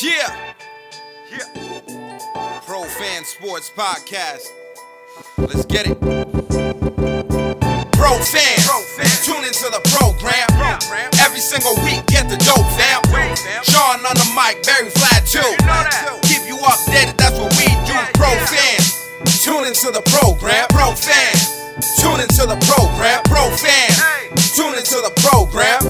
Yeah. Yeah. Pro Fan Sports Podcast. Let's get it. Pro fans, tune into the program. Every single week, get the dope, fam. Sean on the mic, very flat too. Keep you updated, that's what we do. Pro fans, tune into the program. Pro fans, tune into the program. Pro fans, tune into the program.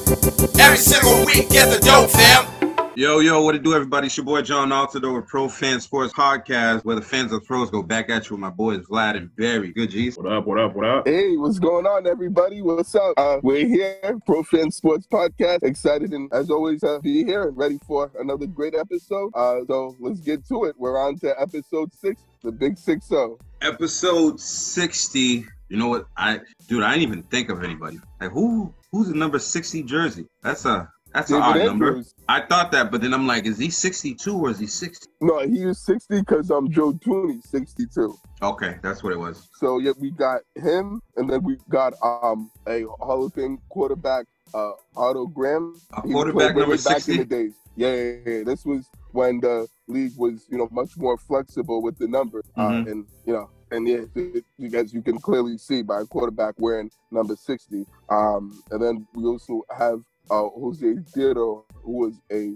Every single week, get the dope, fam. Yo, yo, what it do, everybody? It's your boy John Altidore with Pro Fan Sports Podcast, where the fans of pros go back at you with my boys Vlad and Barry. Good G's. What up? What up? What up? Hey, what's going on, everybody? What's up? Uh, we're here, Pro Fan Sports Podcast. Excited and, as always, uh, be here and ready for another great episode. Uh, so let's get to it. We're on to episode six, the big six zero. Episode 60. You know what? I dude, I didn't even think of anybody. Like who who's the number 60 jersey? That's a that's an odd number. Andrews. I thought that, but then I'm like, is he 62 or is he 60? No, he was 60 because I'm um, Joe Thuney, 62. Okay, that's what it was. So, yeah, we got him, and then we got um a Hall of Fame quarterback, uh, Otto Graham. A He quarterback number back in 60? the days. Yeah, yeah, yeah. This was when the league was, you know, much more flexible with the number, Mhm. uh, and you know, and yeah, it- you guys, you can clearly see by a quarterback wearing number sixty. Um, and then we also have uh, José Théodore, who was a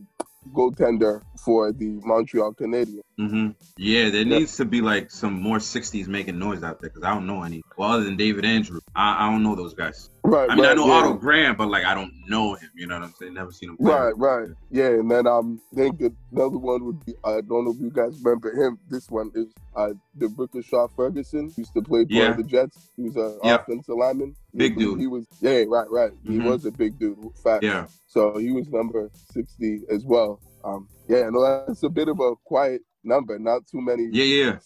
goaltender for the Montreal Canadiens. Hmm Yeah, there Yeah. needs to be like some more 60s making noise out there because I don't know any. Well, other than David Andrew, I, I don't know those guys. Right. I mean, I know yeah. Otto Graham, but like I don't know him. You know what I'm saying? Never seen him play. Right, right. Yeah, and then um I think another one would be I don't know if you guys remember him. This one is uh the Shaw Ferguson. Used to play for Yeah. the Jets. He was a Yep. offensive lineman. Big he, dude. He was yeah, right, right. He Mhm. was a big dude, fat. Yeah. So he was number sixty as well. Um yeah, no, that's a bit of a quiet number. Not too many Yeah, yeah.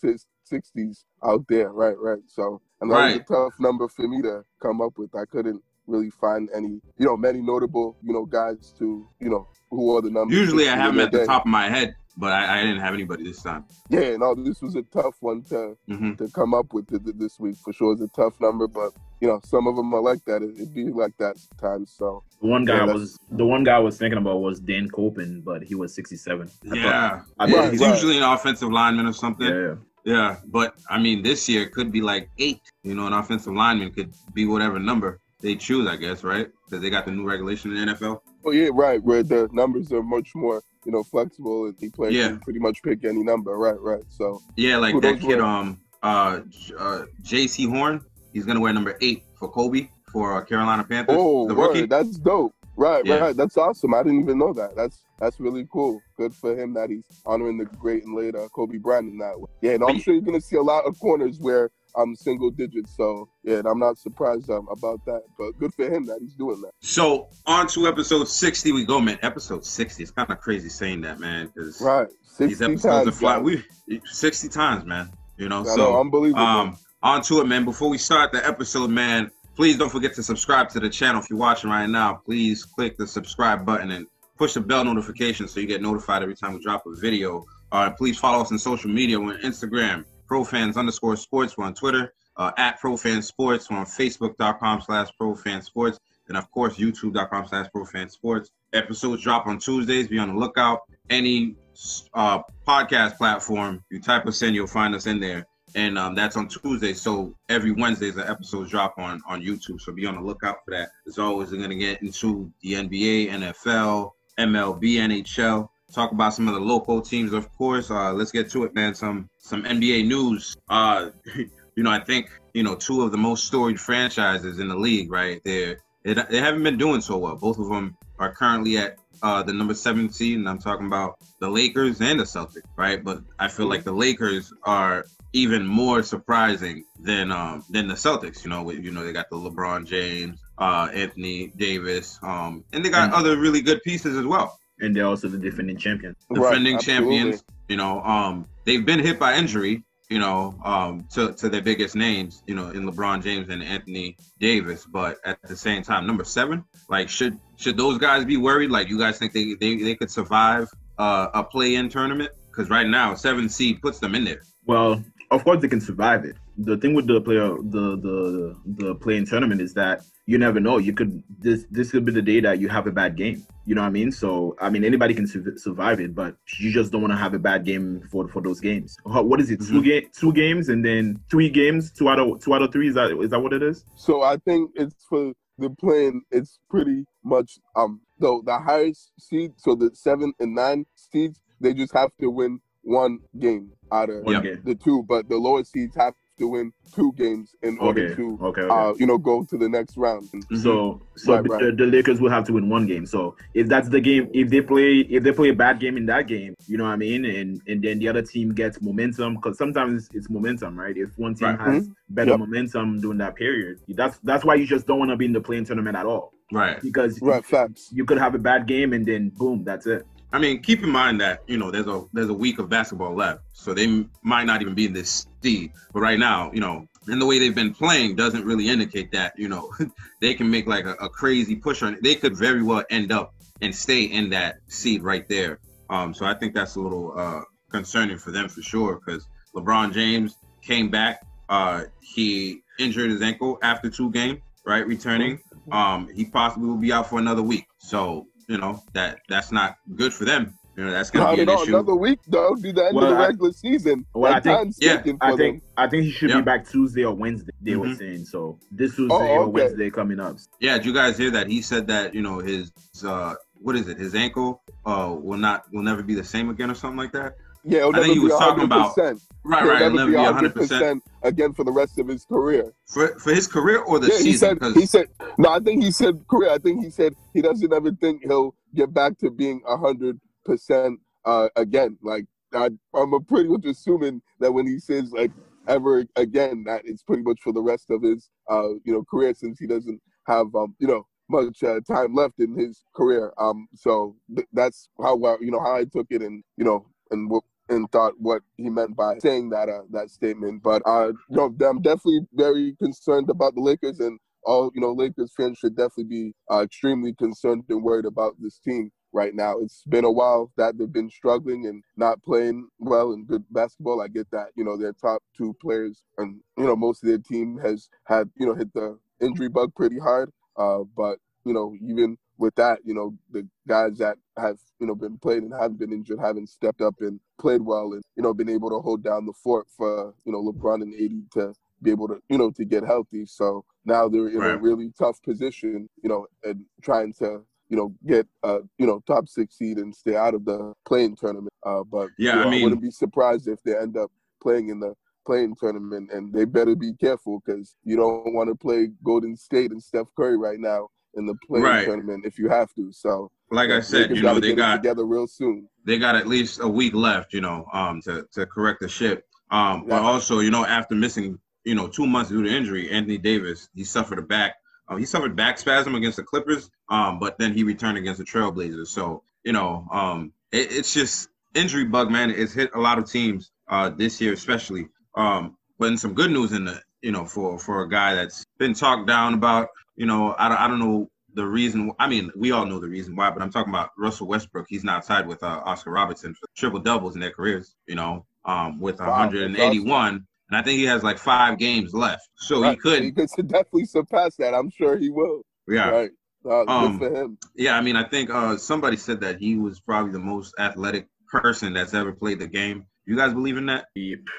60s out there. Right, right. So, and that Right. was a tough number for me to come up with. I couldn't really find any, you know, many notable, you know, guys to, you know, who are the numbers. Usually I have them at the day. top of my head, but I, I didn't have anybody this time. Yeah, no, this was a tough one to hmm to come up with th- th- this week. For sure, it's a tough number, but you know, some of them are like that. It'd be like that sometimes. So, The one guy Yeah, was the one guy I was thinking about was Dan Koppen, but he was 67. I thought- Yeah. I thought Right, he's right. usually an offensive lineman or something. yeah, Yeah, but I mean, this year could be like eight. You know, an offensive lineman could be whatever number they choose, I guess, right? Because they got the new regulation in the NFL. Oh yeah, right, where the numbers are much more, you know, flexible. and The player Yeah. can pretty much pick any number. Right, right. So, Yeah, like that kid, were? um, uh, uh, Jaycee Horn. He's gonna wear number eight for Kobe for uh, Carolina Panthers. oh, the rookie. that's dope. Right, Yeah. right. That's awesome. I didn't even know that. That's that's really cool. Good for him that he's honoring the great and late uh, Kobe Bryant in that way. Yeah, and I'm sure you're gonna see a lot of corners where I'm single digits. So yeah, and I'm not surprised um, about that. But good for him that he's doing that. So on to episode sixty we go, man. Episode sixty. It's kind of crazy saying that, man, because Right, these sixty episodes times. are guys. We sixty times, man. You know, I so know, unbelievable. Um, on to it, man. Before we start the episode, man, please don't forget to subscribe to the channel. If you're watching right now, please click the subscribe button and push the bell notification so you get notified every time we drop a video. Uh, please follow us on social media. We're on Instagram, profans underscore sports. We're on Twitter, uh, at profans sports. We're on facebook.com slash profans sports. And of course, youtube.com slash profans sports. Episodes drop on Tuesdays. Be on the lookout. Any uh, podcast platform, you type us in, you'll find us in there and um, that's on Tuesday. So every Wednesday the episodes drop on on YouTube. So be on the lookout for that. As always, we're gonna get into the NBA, NFL, MLB, NHL. Talk about some of the local teams, of course. Uh, let's get to it, man. Some some NBA news. Uh, you know, I think you know two of the most storied franchises in the league, right? They're they, they haven't been doing so well. Both of them are currently at uh, the number seven seed, and I'm talking about the Lakers and the Celtics, right? But I feel like the Lakers are even more surprising than um than the Celtics. You know, with, you know they got the LeBron James, uh, Anthony Davis, um, and they got And- other really good pieces as well. And they're also the defending champions. Right, Defending absolutely. champions. You know, um, they've been hit by injury. You know, um, to to their biggest names. You know, in LeBron James and Anthony Davis. But at the same time, number seven, like should should those guys be worried? Like you guys think they they, they could survive uh, a play-in tournament? Because right now, seven seed puts them in there. Well, of course they can survive it, the thing with the player the the the playing tournament is that you never know. You could this this could be the day that you have a bad game. You know what I mean? So I mean anybody can su- survive it, but you just don't want to have a bad game for for those games. How- What is it? Mhm. Two game two games and then three games, two out of two out of three. Is that is that what it is? So I think it's for the playing. It's pretty much um though the highest seed, so the seven and nine seeds, they just have to win one game out of Yep. the two, but the lower seeds have to win two games in order Okay. to Okay. okay. uh you know go to the next round. So, so Right, the, right. the Lakers will have to win one game. So if that's the game, if they play, if they play a bad game in that game, you know what I mean, and and then the other team gets momentum, because sometimes it's momentum, right? If one team Right. has better Yep. momentum during that period, that's that's why you just don't want to be in the playing tournament at all, Right. because Right, facts. you could have a bad game and then boom, that's it. I mean, keep in mind that you know there's a there's a week of basketball left, so they might not even be in this seed. But right now, you know, and the way they've been playing doesn't really indicate that you know they can make like a, a crazy push on it. They could very well end up and stay in that seed right there. Um, so I think that's a little uh, concerning for them for sure because LeBron James came back. Uh, he injured his ankle after two games, right? Returning, um, he possibly will be out for another week. So you know that that's not good for them. You know that's going Not to be an all. issue. Another week, though, be the end Well, of the I- regular season. well, I think- yeah, ticking for I them. think I think he should Yeah. be back Tuesday or Wednesday. They were Mhm. saying so. This Tuesday Oh, or. Wednesday coming up. Yeah, did you guys hear that? He said that you know his uh, what is it? His ankle uh, will not will never be the same again or something like that. Yeah, I think never he be was talking about- 100%. Right, He'll right. Never never be be 100 percent again for the rest of his career. for for his career or the yeah, he season. said. 'Cause- He said. No, I think he said career. I think he said he doesn't ever think he'll get back to being hundred percent uh, again. Like I, I'm pretty much assuming that when he says like ever again, that it's pretty much for the rest of his uh, you know career since he doesn't have um, you know much uh, time left in his career. Um, so th- that's how uh, you know how I took it, and you know, and what and thought what he meant by saying that uh, that statement. But uh, you know, I'm definitely very concerned about the Lakers, and all you know, Lakers fans should definitely be uh, extremely concerned and worried about this team right now. It's been a while that they've been struggling and not playing well and good basketball. I get that. You know, their top two players and you know most of their team has had you know hit the injury bug pretty hard. Uh, but you know, even with that, you know, the guys that have, you know, been played and haven't been injured haven't stepped up and played well and, you know, been able to hold down the fort for, you know, LeBron and AD to be able to, you know, to get healthy. So now they're in a really tough position, you know, and trying to, you know, get uh, you know, top six seed and stay out of the playing tournament. Uh, but Yeah, you know, I mean- wouldn't be surprised if they end up playing in the playing tournament and they better be careful because you don't want to play Golden State and Steph Curry right now in the playing Right. tournament if you have to. So like I said, you know they got together real soon. they got at least a week left, you know, um, to to correct the ship. Um, but also, you know, after missing, you know, two months due to injury, Anthony Davis he suffered a back. Uh, he suffered back spasm against the Clippers, um, but then he returned against the Trailblazers. So, you know, um, it, it's just injury bug, man. It's hit a lot of teams uh, this year, especially. Um, but in some good news in the, you know, for for a guy that's been talked down about, you know, I don't, I don't know the reason. I mean, we all know the reason why, but I'm talking about Russell Westbrook. He's not tied with uh, Oscar Robertson for triple doubles in their careers. You know, um, with Wow, that's 181, and I think he has like five games left, so he could. he could definitely surpass that. I'm sure he will. yeah, Right. Uh, Um, good for him. yeah. I mean, I think uh, somebody said that he was probably the most athletic person that's ever played the game. You guys believe in that?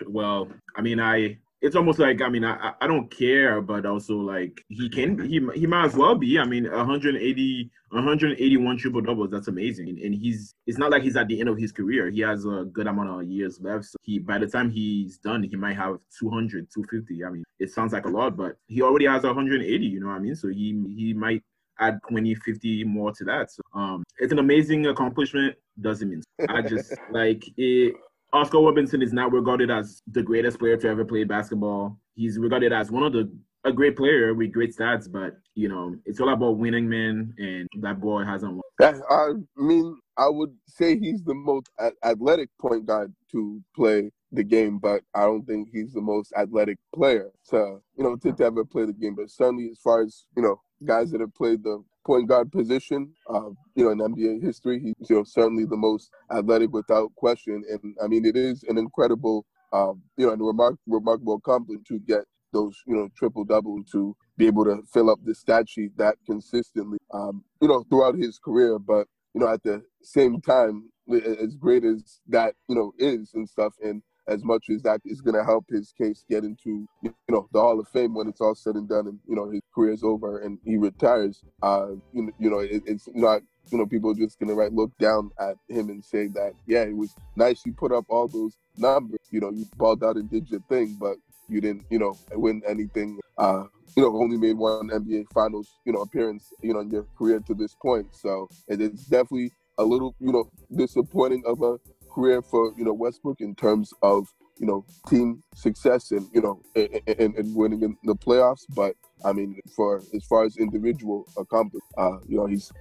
Well, I mean, I it's almost like I mean, I I- don't care, but also like he can he he might as well be. I mean, 180 181 triple doubles. That's amazing, and he's it's not like he's at the end of his career. He has a good amount of years left. So he by the time he's done, he might have 200, 250. I mean, it sounds like a lot, but he already has 180. You know what I mean? So he he might add 20 50 more to that so um it's an amazing accomplishment doesn't mean i just like it Oscar Robinson is not regarded as the greatest player to ever play basketball. He's regarded as one of the a great player with great stats, but you know it's all about winning, man. And that boy hasn't won. I mean, I would say he's the most athletic point guard to play the game, but I don't think he's the most athletic player to, you know, to ever play the game. But certainly, as far as you know, guys that have played the point guard position, uh, you know, in NBA history, he's you know certainly the most athletic without question. And I mean, it is an incredible um, you know, and remark- remarkable accomplishment to get those, you know, triple double to be able to fill up the stat sheet that consistently, um, you know, throughout his career. But you know, at the same time, as great as that, you know, is and stuff, and as much as that is going to help his case get into you know the Hall of Fame when it's all said and done and you know his career's over and he retires. Uh, you, you know it, it's not you know people are just going to right look down at him and say that yeah it was nice you put up all those numbers you know you balled out and did your thing but you didn't you know win anything. Uh, you know only made one NBA Finals you know appearance you know in your career to this point. So it is definitely a little you know disappointing of a career for you know Westbrook in terms of you know team success and you know and, and winning in the playoffs. But I mean, for as far as individual accomplishment, uh, you know, he's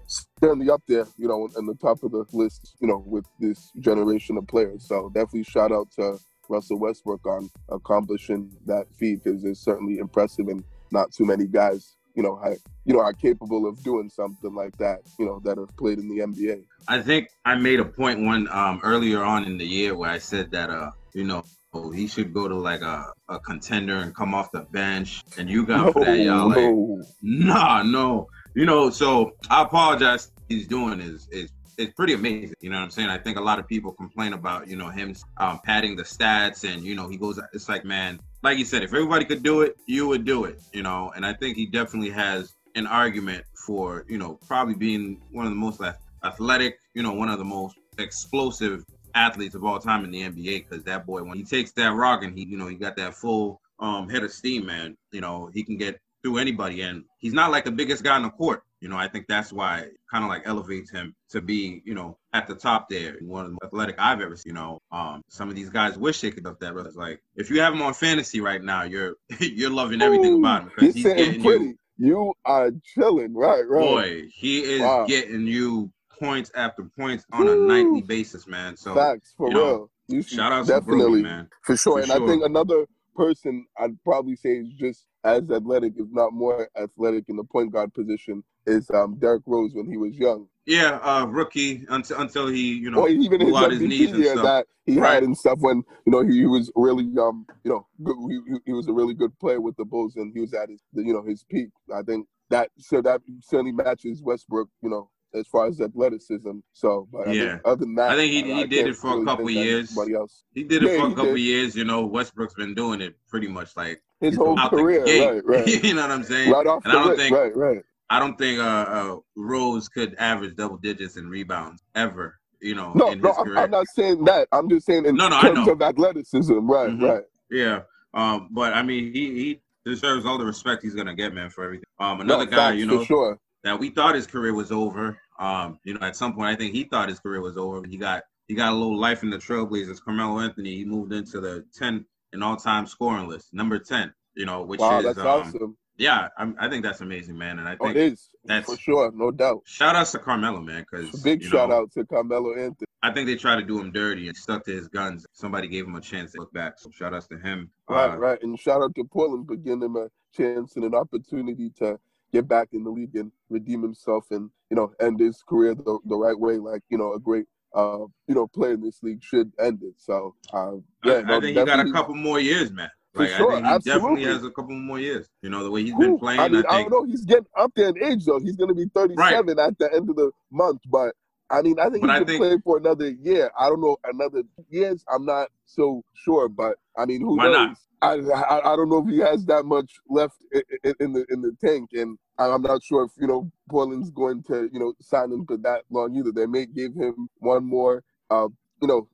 certainly up there, you know, in the top of the list, you know, with this generation of players. So definitely shout out to Russell Westbrook on accomplishing that feat because it's certainly impressive and not too many guys you know, I, you know, are capable of doing something like that, you know, that have played in the NBA. I think I made a point one um, earlier on in the year where I said that, uh, you know, he should go to like a, a contender and come off the bench. And you got no, that, y'all no. like, nah, no. You know, so I apologize. He's doing is is it's pretty amazing. You know what I'm saying? I think a lot of people complain about, you know, him um, padding the stats and, you know, he goes, it's like, man, like you said, if everybody could do it, you would do it, you know. And I think he definitely has an argument for, you know, probably being one of the most athletic, you know, one of the most explosive athletes of all time in the NBA. Because that boy, when he takes that rock and he, you know, he got that full um, head of steam, man. You know, he can get through anybody, and he's not like the biggest guy on the court. You know, I think that's why kind of like elevates him to be, you know, at the top there. One of the athletic I've ever seen. You know, um, some of these guys wish they could have that. But it's like if you have him on fantasy right now, you're you're loving everything Ooh, about him because he's, he's getting pretty. you. You are chilling, right? Right. Boy, he is wow. getting you points after points on a nightly basis, man. So facts for you know, real. You shout out definitely, to Brodie, man. For sure. For and sure. I think another person I'd probably say is just as athletic, if not more athletic, in the point guard position is um, Derrick Rose when he was young. Yeah, uh, rookie until until he you know even blew out his knees and stuff. that he right. had and stuff when you know he, he was really um you know good, he, he was a really good player with the Bulls and he was at his you know his peak. I think that so that certainly matches Westbrook you know as far as athleticism. So, but yeah, other than that, I think he, he I did it for really a couple years. Else. He did it yeah, for a couple years. You know, Westbrook's been doing it pretty much like his whole career, right? Right. you know what I'm saying? Right off and the I don't list, think, right, right. I don't think uh, uh, Rose could average double digits in rebounds ever. You know, no, no, I'm, I'm, not saying that. I'm just saying in no, no, terms of athleticism, right, mm-hmm. right. Yeah, um, but I mean, he he deserves all the respect he's gonna get, man, for everything. Um, another no, guy, facts, you know, sure. that we thought his career was over. Um, you know, at some point, I think he thought his career was over. He got he got a little life in the Trailblazers. Carmelo Anthony, he moved into the 10 in all-time scoring list, number 10. You know, which wow, is that's um, awesome. Yeah, I'm, i think that's amazing, man. And I think oh, it is that's for sure, no doubt. Shout out to Carmelo, man, because big shout know, out to Carmelo Anthony. I think they tried to do him dirty and stuck to his guns. Somebody gave him a chance to look back. So shout outs to him. Right, uh, right, and shout out to Portland for giving him a chance and an opportunity to get back in the league and redeem himself and you know end his career the, the right way, like you know a great uh, you know playing this league should end it. So uh, yeah, I, no, I think he got a couple more years, man. Like, sure, I think he absolutely. definitely has a couple more years. You know, the way he's been playing. I, mean, I, I, don't know. He's getting up there in age, though. He's going to be 37 right. at the end of the month. But I mean, I think but he could think, play for another year. I don't know another years. I'm not so sure, but I mean, who knows? I, I, I don't know if he has that much left in, in the in the tank, and I'm not sure if you know Portland's going to you know sign him for that long either. They may give him one more uh, you know,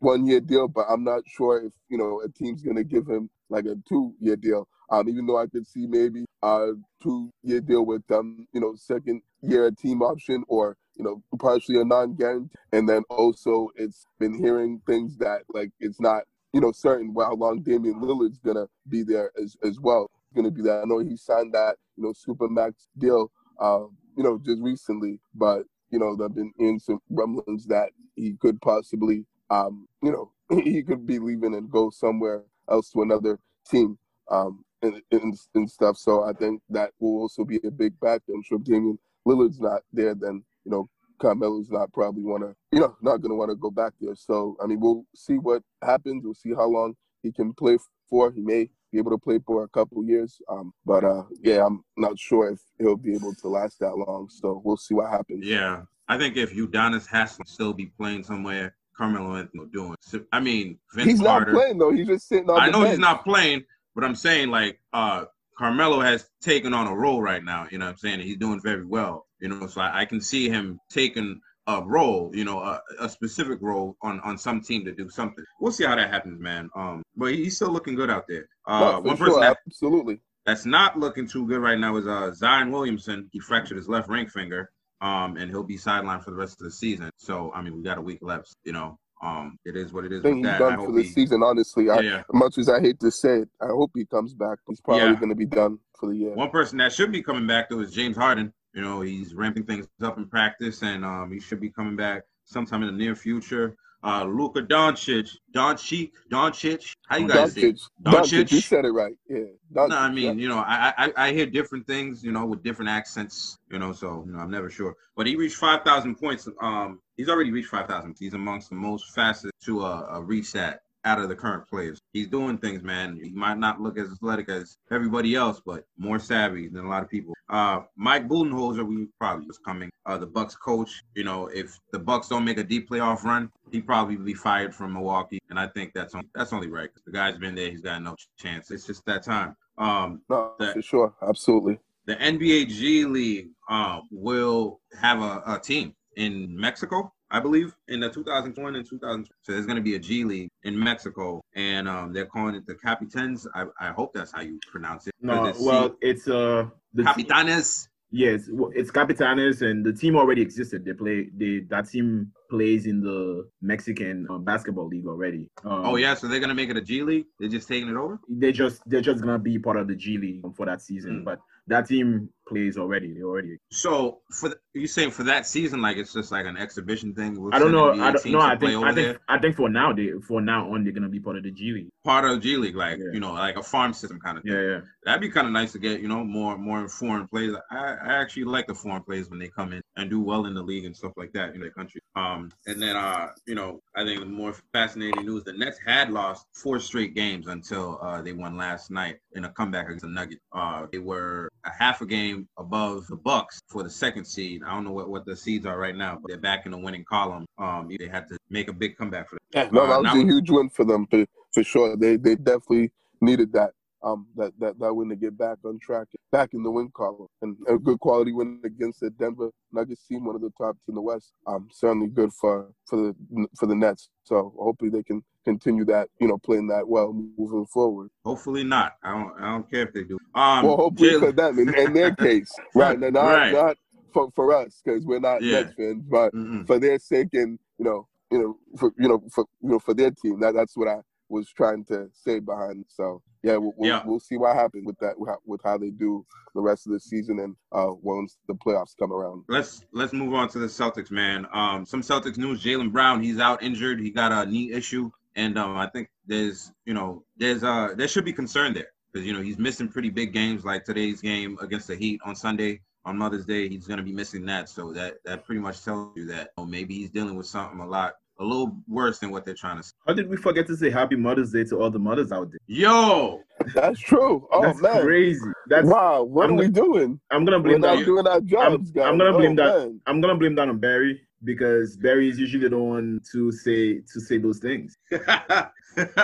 one year deal, but I'm not sure if, you know, a team's going to give him like a two year deal. Um, even though I could see maybe a two year deal with, um, you know, second year team option or, you know, partially a non guarantee. And then also it's been hearing things that like it's not, you know, certain how long Damian Lillard's to be there as, as well. To be that. I know he signed that, you know, super max deal, uh, you know, just recently, but you know, there have been in some rumblings that he could possibly, um, you know, he could be leaving and go somewhere else to another team um, and, and, and stuff. So I think that will also be a big factor. I'm sure Damian Lillard's not there, then, you know, Carmelo's not probably want to, you know, not going to want to go back there. So, I mean, we'll see what happens. We'll see how long he can play for. He may be able to play for a couple years. Um, but uh, yeah, I'm not sure if he'll be able to last that long. So we'll see what happens. Yeah, I think if Udonis Haslem still be playing somewhere, Carmelo Anthony doing. I mean, Vince he's Carter, not playing though. He's just sitting on. I know bench. he's not playing, but I'm saying like uh Carmelo has taken on a role right now. You know what I'm saying? He's doing very well. You know, so I, I can see him taking a role, you know, a, a, specific role on on some team to do something. We'll see how that happens, man. Um, but he's still looking good out there. Uh, one sure, person that, absolutely. that's not looking too good right now is uh Zion Williamson. He fractured his left ring finger, um, and he'll be sidelined for the rest of the season. So I mean, we got a week left. You know, um, it is what it is I think with he's that. I done for the he, season. Honestly, I, yeah, yeah. much as I hate to say it, I hope he comes back. He's probably Yeah. going to be done for the year. One person that should be coming back though is James Harden. You know, he's ramping things up in practice, and um, he should be coming back sometime in the near future. Uh, Luka Doncic, Doncic, Doncic. How you guys say? it? Doncic, Doncic, you said it right. Yeah, Doncic, No, I mean, yeah. you know, I, I I hear different things, you know, with different accents, you know, so you know, I'm never sure. But he reached five thousand points. Um, he's already reached five thousand. He's amongst the most fastest to uh, uh reach that out of the current players. He's doing things, man. He might not look as athletic as everybody else, but more savvy than a lot of people. Uh, Mike Budenholzer, we probably was coming. Uh, the Bucks coach, you know, if the Bucks don't make a deep playoff run, he probably be fired from Milwaukee, and I think that's on, that's only right. The guy's been there; he's got no chance. It's just that time. Um, no, that- for sure, absolutely. the NBA G League uh, will have a, a team in Mexico, I believe, in the 2020 and 2020. So there's going to be a G League in Mexico, and um, they're calling it the Capitans. I, I hope that's how you pronounce it. No, it's well, it's uh the Capitanes. yes, it's Capitanes, and the team already existed. They play. They that team plays in the Mexican uh, basketball league already. Um, Oh yeah, so they're going to make it a G League. They're just taking it over. they just they're just gonna be part of the G League for that season. Mm. But that team plays already. They already. So for the, you saying for that season, like it's just like an exhibition thing. We'll I don't know. I don't know. I think I think there. I think for now they for now on they're gonna be part of the G League. part of G League, like Yeah. you know, like a farm system kind of thing. Yeah, yeah. That'd be kind of nice to get, you know, more more foreign players. I, I actually like the foreign players when they come in and do well in the league and stuff like that in their country. Um, and then uh, you know, I think the more fascinating news: the Nets had lost four straight games until uh, they won last night in a comeback against the Nuggets. Uh, they were a half a game above the Bucks for the second seed. I don't know what, what the seeds are right now, but they're back in the winning column. Um, they had to make a big comeback for that. No, Uh, that was now- a huge win for them for, for sure. They they definitely needed that. Um, that that that win to get back on track, back in the win column, and a good quality win against the Denver Nuggets team, one of the tops in the West. Um, certainly good for for the for the Nets. So hopefully they can continue that, you know, playing that well moving forward. Hopefully not. I don't. I don't care if they do. Um, well, hopefully Jalen- for them in, in their case, right? Not Right. not for, for us because we're not Yeah. Nets fans, but Mm-mm. for their sake and you know, you know, for you know, for you know, for their team. That that's what I was trying to say behind. So yeah, we'll, we'll, Yeah. we'll see what happens with that, with how, with how they do the rest of the season and uh, once the playoffs come around. let's let's move on to the Celtics, man. Um, some Celtics news: Jaylen Brown, he's out injured. He got a knee issue, and um, I think there's, you know, there's uh, there should be concern there because you know he's missing pretty big games like today's game against the Heat on Sunday. On Mother's Day, he's gonna be missing that, so that that pretty much tells you that oh, maybe he's dealing with something a lot, a little worse than what they're trying to say. How did we forget to say Happy Mother's Day to all the mothers out there? Yo, That's true. Oh That's man, crazy. That's wow, what I'm are we doing? I'm gonna We're blame not that. doing our jobs, guys. I'm gonna blame oh, that- man. I'm gonna blame that on Barry because Barry is usually the one to say to say those things.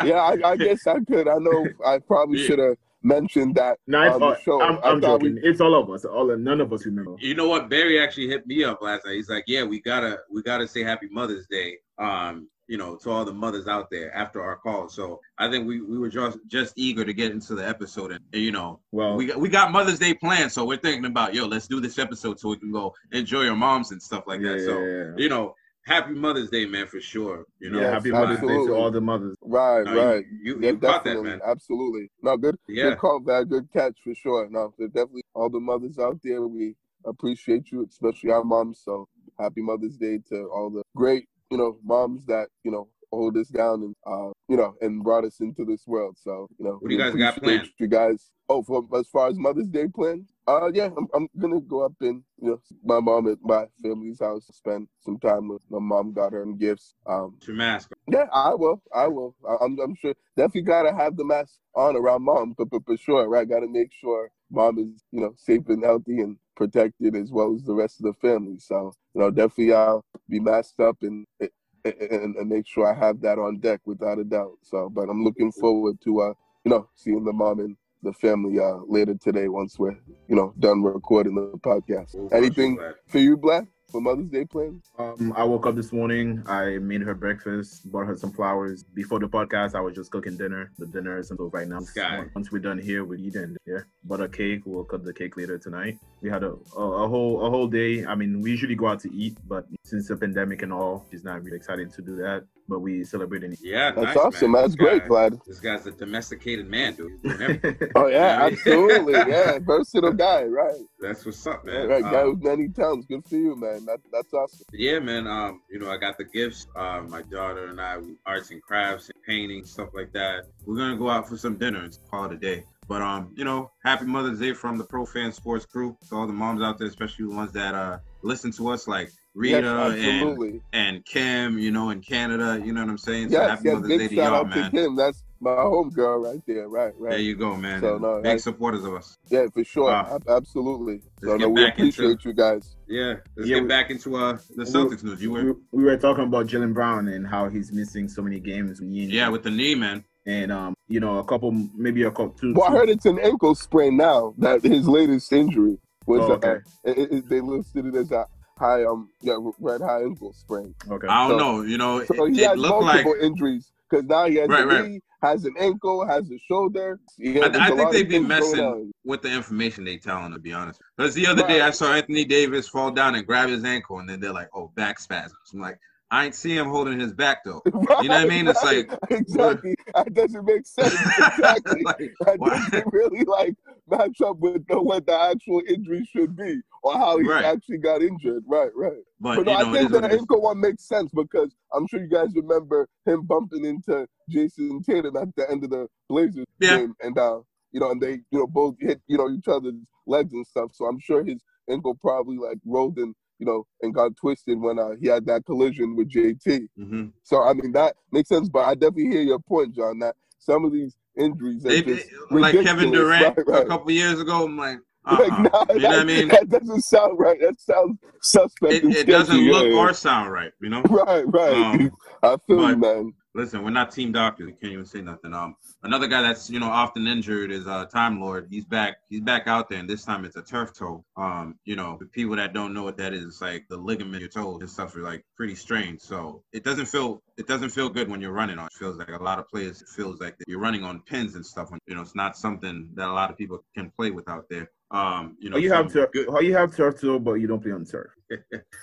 Yeah, I, I guess I could. I know I probably Yeah. should have mentioned that No, it's all, show. I'm, I I'm thought we- joking. It's all of us. All none of us remember. You know what? Barry actually hit me up last night. He's like, "Yeah, we gotta, we gotta say Happy Mother's Day." Um, you know, to all the mothers out there after our call. So I think we we were just just eager to get into the episode, and you know, Well, we got we got Mother's Day planned, so we're thinking about yo, let's do this episode so we can go enjoy your moms and stuff like yeah, that. So yeah. you know, Happy Mother's Day, man, for sure. You know, yeah, Yes, happy Mother's Day to all the mothers. right, No, right. You you, Yeah, caught that, definitely, man. absolutely. No, good, Yeah. good call, man. Good catch for sure. No, there's definitely all the mothers out there. We appreciate you, especially our moms. So happy Mother's Day to all the great, you know, moms that you know hold us down and uh, you know and brought us into this world. So you know, What do you guys got planned? You guys. Oh, for as far as Mother's Day plans, uh, yeah, I'm, I'm gonna go up in you know my mom at my family's house, to spend some time with my mom. Got her gifts. Um, It's your mask. yeah, I will. I will. I, I'm, I'm sure. Definitely gotta have the mask on around mom, but, but for sure, right? Gotta make sure mom is, you know, safe and healthy and protected as well as the rest of the family. So, you know, definitely I'll be masked up and and, and make sure I have that on deck without a doubt. So, but I'm looking forward to, uh, you know, seeing the mom and the family uh later today once we're, you know, done recording the podcast. Anything for you, Black, for Mother's Day plans? Um, I woke up this morning. I made her breakfast, bought her some flowers. Before the podcast, I was just cooking dinner. The dinner is until right now. This guy. Once we're done here, we eat and yeah, bought a cake. We'll cut the cake later tonight. We had a, a a whole a whole day. I mean, we usually go out to eat, but since the pandemic and all, she's not really excited to do that. But we celebrating. Yeah, That's nice, awesome. man. That's This great, guy- Vlad. This guy's a domesticated man, dude. He's doing everything. Oh yeah, Yeah. absolutely. Yeah, versatile guy, right? That's what's up, man. right. Guy Um, with many talents. Good for you, man. That that's awesome. Yeah, man. Um, you know, I got the gifts. Uh, my daughter and I, we arts and crafts and painting, stuff like that. We're gonna go out for some dinner and call it a day. But um, you know, happy Mother's Day from the Pro Fan Sports crew to all the moms out there, especially the ones that uh listen to us, like Rita yes, and and Kim. You know, in Canada. You know what I'm saying? So Yes, happy yes. Mother's Day Big to shout y'all, out to man. Kim. That's my home girl right there. Right, right. There you go, man. So, no, big that's- supporters of us. yeah, for sure. Wow. Ab- absolutely. So no, we back into- appreciate you guys. Yeah, let's Yeah, get we- back into uh the Celtics news. You we, were we were talking about Jaylen Brown and how he's missing so many games. yeah with the knee, man. and um, you know, a couple, maybe a couple, two. Well, I heard it's an ankle sprain now. That his latest injury was. Oh, uh, okay. it, it- they listed it as a high um yeah red high ankle sprain. Okay. I don't So- know. You know, So it, he it has looked like multiple injuries because now he has Right, a right. has an ankle, has a shoulder. Yeah, I- there's I a think they of be messing with the information they telling, to be honest. Because the other day I saw Anthony Davis fall down and grab his ankle, and then they're like, "Oh, back spasms." I'm like, I ain't see him holding his back though. You know what I mean? It's Right, like- exactly. That doesn't make sense. Exactly. like, that why- doesn't really like match up with the, what the actual injury should be or how he Right. actually got injured. Right, right. but But no, you know, I think the ankle one makes sense because I'm sure you guys remember him bumping into Jayson Tatum at the end of the Blazers Yeah. game, and uh, you know, and they you know both hit you know each other's legs and stuff. So I'm sure his ankle probably like rolled and you know and got twisted when uh, he had that collision with JT. hmm So I mean that makes sense, but I definitely hear your point, John. That some of these injuries They, like Kevin. Durant Right, right. a couple years ago. I'm like, Like, uh-uh. nah, you know what I mean? That doesn't sound right. That sounds suspect. It, it doesn't look yeah. or sound right. You know. Right, right. Um, I feel you, man. Listen, we're not team doctors. We can't even say nothing. Um, another guy that's you know often injured is uh Time Lord. He's back. He's back out there, and this time it's a turf toe. Um, you know, the people that don't know what that is, it's like the ligament your toe stuff are like pretty strange. So it doesn't feel it doesn't feel good when you're running on. It feels like a lot of players. It feels like you're running on pins and stuff. When you know it's not something that a lot of people can play with out there. Um, you know, How you have turf? good- How you have turf toe, but you don't play on turf?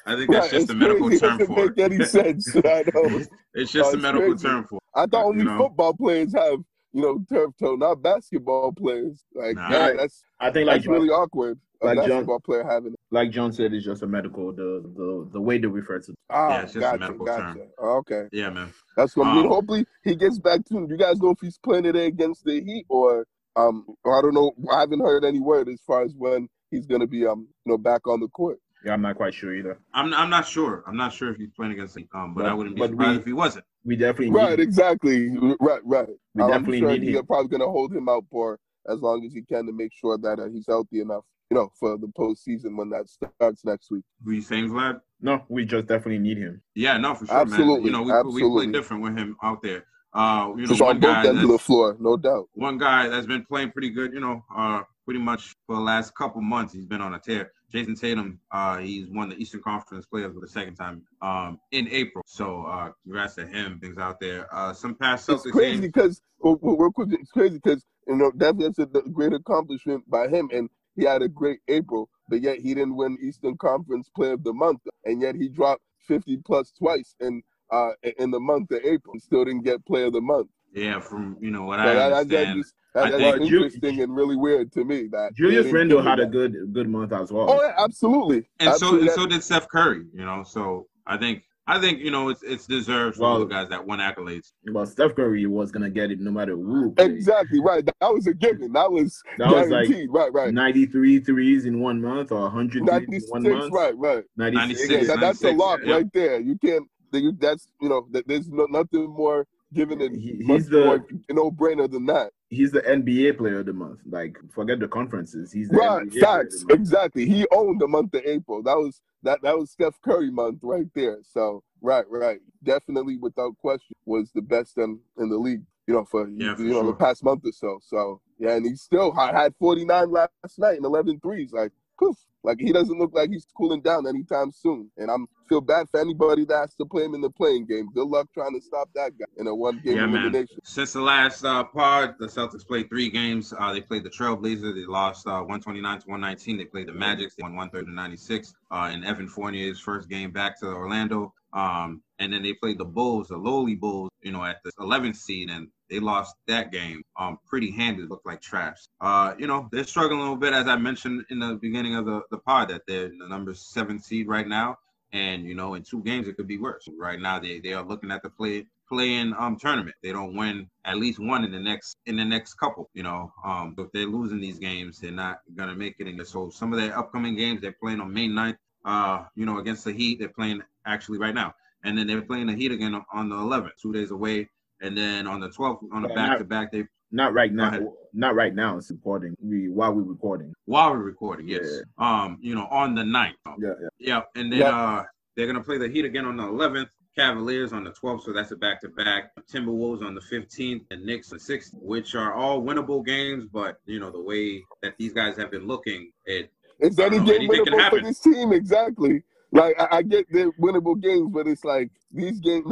I think that's Right, just a medical crazy. It term doesn't for make any it. sense. I know. it's just a medical crazy. term for. I thought You only know? football players have, you know, turf toe, not basketball players. Like, Nah. yeah, that's I think like that's really awkward. A like John- basketball player having it. like John said, it's just a medical the the the way they refer to. Ah, Yeah, it's just a gotcha, medical gotcha. term. Okay, Yeah, man. that's what I mean. Um, Hopefully, he gets back to. You guys know if he's playing today against the Heat or um, I don't know. I haven't heard any word as far as when he's gonna be um, you know, back on the court. Yeah, I'm not quite sure either. I'm I'm not sure. I'm not sure if he's playing against the um, but, But- I wouldn't be surprised we- if he wasn't. We definitely Right, need, exactly. Right, right. we I'm definitely sure need they're him. probably going to hold him out for as long as he can to make sure that uh, he's healthy enough, you know, for the postseason when that starts next week. Who you saying, Vlad? No, we just definitely need him. Yeah, no, for sure, man. Absolutely, You know, we we play different with him out there. Uh, you know, Just on one both guy ends of the floor, no doubt. one guy that's been playing pretty good. You know, uh, pretty much for the last couple months, he's been on a tear. Jayson Tatum, uh, he's won the Eastern Conference Players for the second time um in April. So uh, congrats to him. Things out there. Uh, some past Celtics. It's crazy because, well, well, real quick, it's crazy because, you know, definitely that's a great accomplishment by him. And he had a great April, but yet he didn't win Eastern Conference Player of the Month. And yet he dropped 50 plus twice in, uh, in the month of April and still didn't get Player of the Month. Yeah, from you know what So I that, that, that understand. just, that, I that's think- Ju- interesting and really weird to me. That Julius they Randle give him had a good good month as well. Oh, yeah, absolutely. and so and so did Steph Curry. You know, so I think I think you know it's it's deserved for all the guys that won accolades. Well, Steph Curry was gonna get it no matter who. Played. Exactly right. That was a given. That was that was like right, right. 93 threes in one month or 100 in one month. Right, right. 96. Yeah, that, that's 96, a lot yeah. right there. You can't. That's you know. There's no, nothing more given it he, he's the no brainer than that. He's the NBA player of the month. Like forget the conferences. He's the right. NBA facts. Exactly. He owned the month of April. That was that that was Steph Curry month right there. So right, right. Definitely without question was the best in, in the league, you know, for, yeah, for you know, sure. the past month or so. So yeah, and he still had 49 last night and 11 threes. Like poof. Like he doesn't look like he's cooling down anytime soon. And I'm feel bad for anybody that has to play him in the playing game. Good luck trying to stop that guy in a one game yeah, elimination. Man. Since the last uh, pod, the Celtics played three games. Uh, they played the Trailblazers. They lost uh, 129 to 119. They played the Magic. They won 130 to 96. Uh, and Evan Fournier's first game back to Orlando. Um, and then they played the Bulls, the lowly Bulls, you know, at the 11th seed, and they lost that game um pretty handy. Looked like trash. Uh, you know, they're struggling a little bit, as I mentioned in the beginning of the, the pod, that they're the number seven seed right now. And you know, in two games it could be worse. Right now, they, they are looking at the play playing um tournament. They don't win at least one in the next in the next couple. You know, um, if they're losing these games, they're not gonna make it in. there. So some of their upcoming games, they're playing on May 9th. Uh, you know, against the Heat, they're playing actually right now, and then they're playing the Heat again on the 11th, two days away and then on the 12th on the back to back they not right now not right now it's recording we while we're recording while we're recording yes yeah. um you know on the 9th yeah yeah, yeah. and then yeah. uh they're gonna play the heat again on the 11th Cavaliers on the 12th, so that's a back to back. Timberwolves on the 15th and Knicks the 6th, which are all winnable games. But you know the way that these guys have been looking, it it's any game winnable for this team exactly. Like I, I get the winnable games, but it's like these games.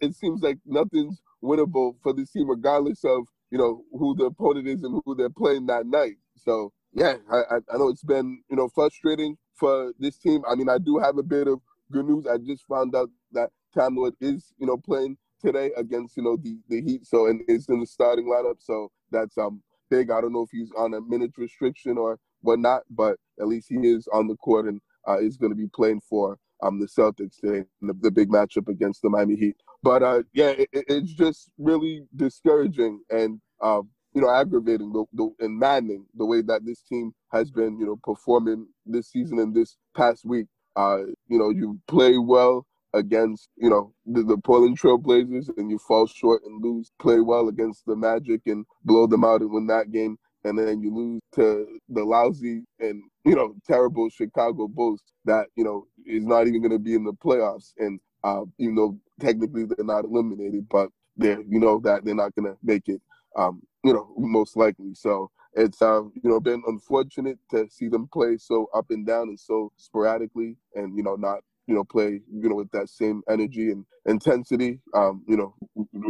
It seems like nothing's winnable for this team, regardless of you know who the opponent is and who they're playing that night. So yeah, I, I know it's been you know frustrating for this team. I mean, I do have a bit of good news. I just found out that Time Lord is you know playing today against you know the the Heat, so and is in the starting lineup. So that's um big. I don't know if he's on a minute restriction or whatnot, but at least he is on the court and uh, is going to be playing for um the Celtics today, the, the big matchup against the Miami Heat. But uh, yeah, it, it's just really discouraging and uh, you know aggravating the, the, and maddening the way that this team has been you know performing this season and this past week. Uh, you know, you play well against you know the, the Portland Trailblazers and you fall short and lose. Play well against the Magic and blow them out and win that game, and then you lose to the lousy and you know terrible Chicago Bulls that you know is not even going to be in the playoffs. And uh, even though technically they're not eliminated, but they're you know that they're not gonna make it. Um, you know, most likely. So it's um, you know been unfortunate to see them play so up and down and so sporadically, and you know not you know play you know with that same energy and intensity. Um, you know,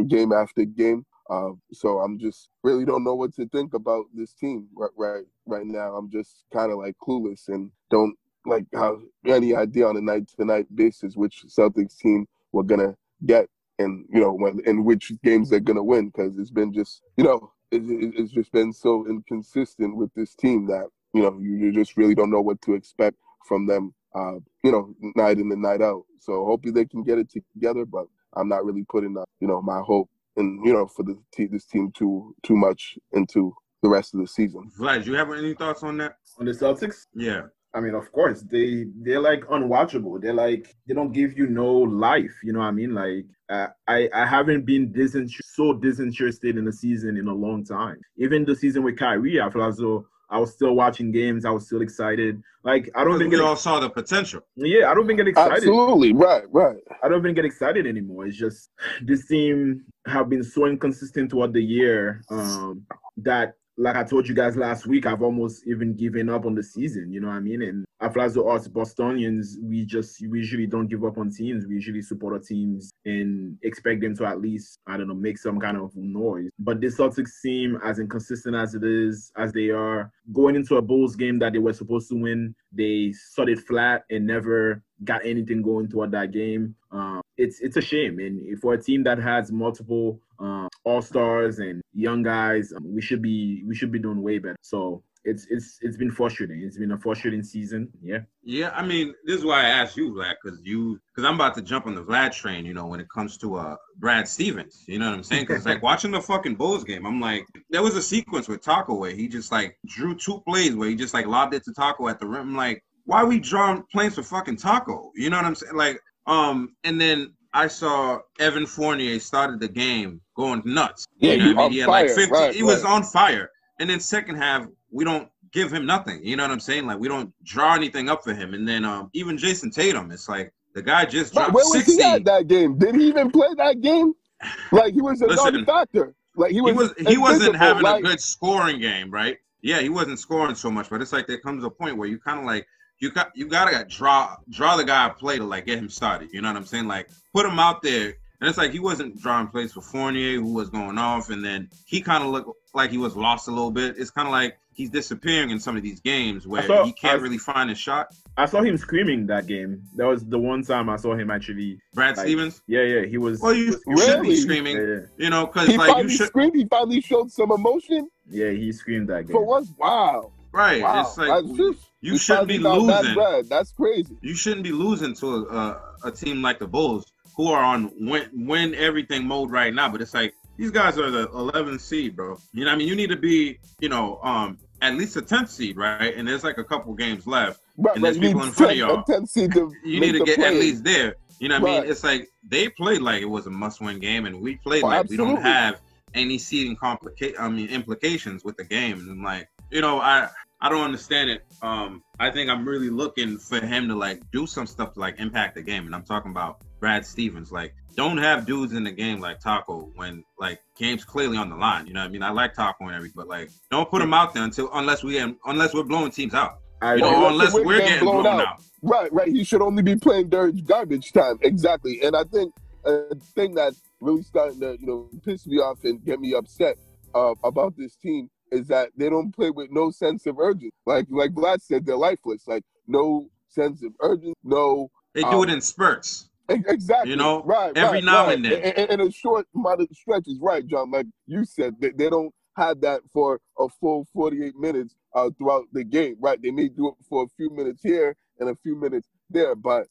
game after game. Uh, so I'm just really don't know what to think about this team right right right now. I'm just kind of like clueless and don't like have any idea on a night to night basis which Celtics team we're gonna get and you know when in which games they're gonna win because it's been just you know it, it, it's just been so inconsistent with this team that you know you, you just really don't know what to expect from them uh, you know night in and night out so hopefully they can get it together but i'm not really putting uh, you know my hope and you know for the te- this team too too much into the rest of the season vlad do you have any thoughts on that on the celtics yeah I mean, of course, they they're like unwatchable. They're like they don't give you no life. You know what I mean? Like uh, I I haven't been disinter- so disinterested in a season in a long time. Even the season with Kyrie, I feel as though I was still watching games. I was still excited. Like I don't think we all saw the potential. Yeah, I don't think get excited. Absolutely, right, right. I don't even get excited anymore. It's just this team have been so inconsistent throughout the year um, that like I told you guys last week, I've almost even given up on the season. You know what I mean? And I feel as us Bostonians, we just we usually don't give up on teams. We usually support our teams and expect them to at least I don't know make some kind of noise. But this Celtics team, as inconsistent as it is, as they are going into a Bulls game that they were supposed to win, they started flat and never got anything going toward that game. Um, it's it's a shame, and for a team that has multiple um, all stars and young guys, um, we should be we should be doing way better. So it's it's it's been frustrating. It's been a frustrating season. Yeah. Yeah, I mean, this is why I asked you, Vlad, because you because I'm about to jump on the Vlad train. You know, when it comes to uh Brad Stevens, you know what I'm saying? Because like watching the fucking Bulls game, I'm like, there was a sequence with Tacko where he just like drew two plays where he just like lobbed it to Tacko at the rim. I'm like, why are we drawing plays for fucking Tacko? You know what I'm saying? Like, um, and then I saw Evan Fournier started the game going nuts. Yeah, you know he I mean? He had like fire, 50, right, he was on fire. And then second half, we don't give him nothing. You know what I'm saying? Like we don't draw anything up for him. And then um even Jayson Tatum, it's like the guy just dropped where was 60. he at that game? Did he even play that game? Like he was a Listen, non-factor. Like he he was. was he wasn't having like, a good scoring game, right? Yeah, he wasn't scoring so much, but it's like there comes a point where you kind of like you got you gotta draw draw the guy a play to like get him started. You know what I'm saying? Like put him out there, and it's like he wasn't drawing plays for Fournier, who was going off, and then he kind of looked like he was lost a little bit. It's kind of like he's disappearing in some of these games where saw- he can't I- really find his shot. I saw him screaming that game. That was the one time I saw him actually. Brad Like, Stevens. Yeah, yeah, he was. Well, you, you should be screaming, yeah, yeah, you know, because like you finally should. screamed. He finally showed some emotion yeah, he screamed that game. for once. Wow. Right. Wow. It's like That's you shouldn't be that losing. That's crazy. you shouldn't be losing to a, a team like the Bulls who are on win, win everything mode right now. But it's like these guys are the 11th seed, bro. You know, what I mean, you need to be, you know, um, at least a 10th seed, right? And there's like a couple games left. Right, And there's You people need in front of y'all. seed to You need to get at least there. You know, what I mean, it's like they played like it was a must-win game, and we played Oh, like we don't have any seeding complica- I mean, implications with the game. And like, you know, I I don't understand it. Um, I think I'm really looking for him to like do some stuff to like impact the game, and I'm talking about Brad Stevens. Like, don't have dudes in the game like Tacko when like game's clearly on the line. You know, what I mean, I like Tacko and everything, but like, don't put him out there until unless we unless we're blowing teams out. I You know, unless unless we're getting blown blown out. out. Right, right. He should only be playing during garbage time. Exactly. And I think a thing that's really starting to, you know, piss me off and get me upset uh, about this team is that they don't play with no sense of urgency. Like like Vlad said, they're lifeless. Like no sense of urgency, no They do Um, it in spurts. Exactly. You know, right? every right, now right. and then. In, in a short amount of stretches, right, John? Like you said, they, they don't have that for a full 48 minutes uh, throughout the game, right? They may do it for a few minutes here and a few minutes there, but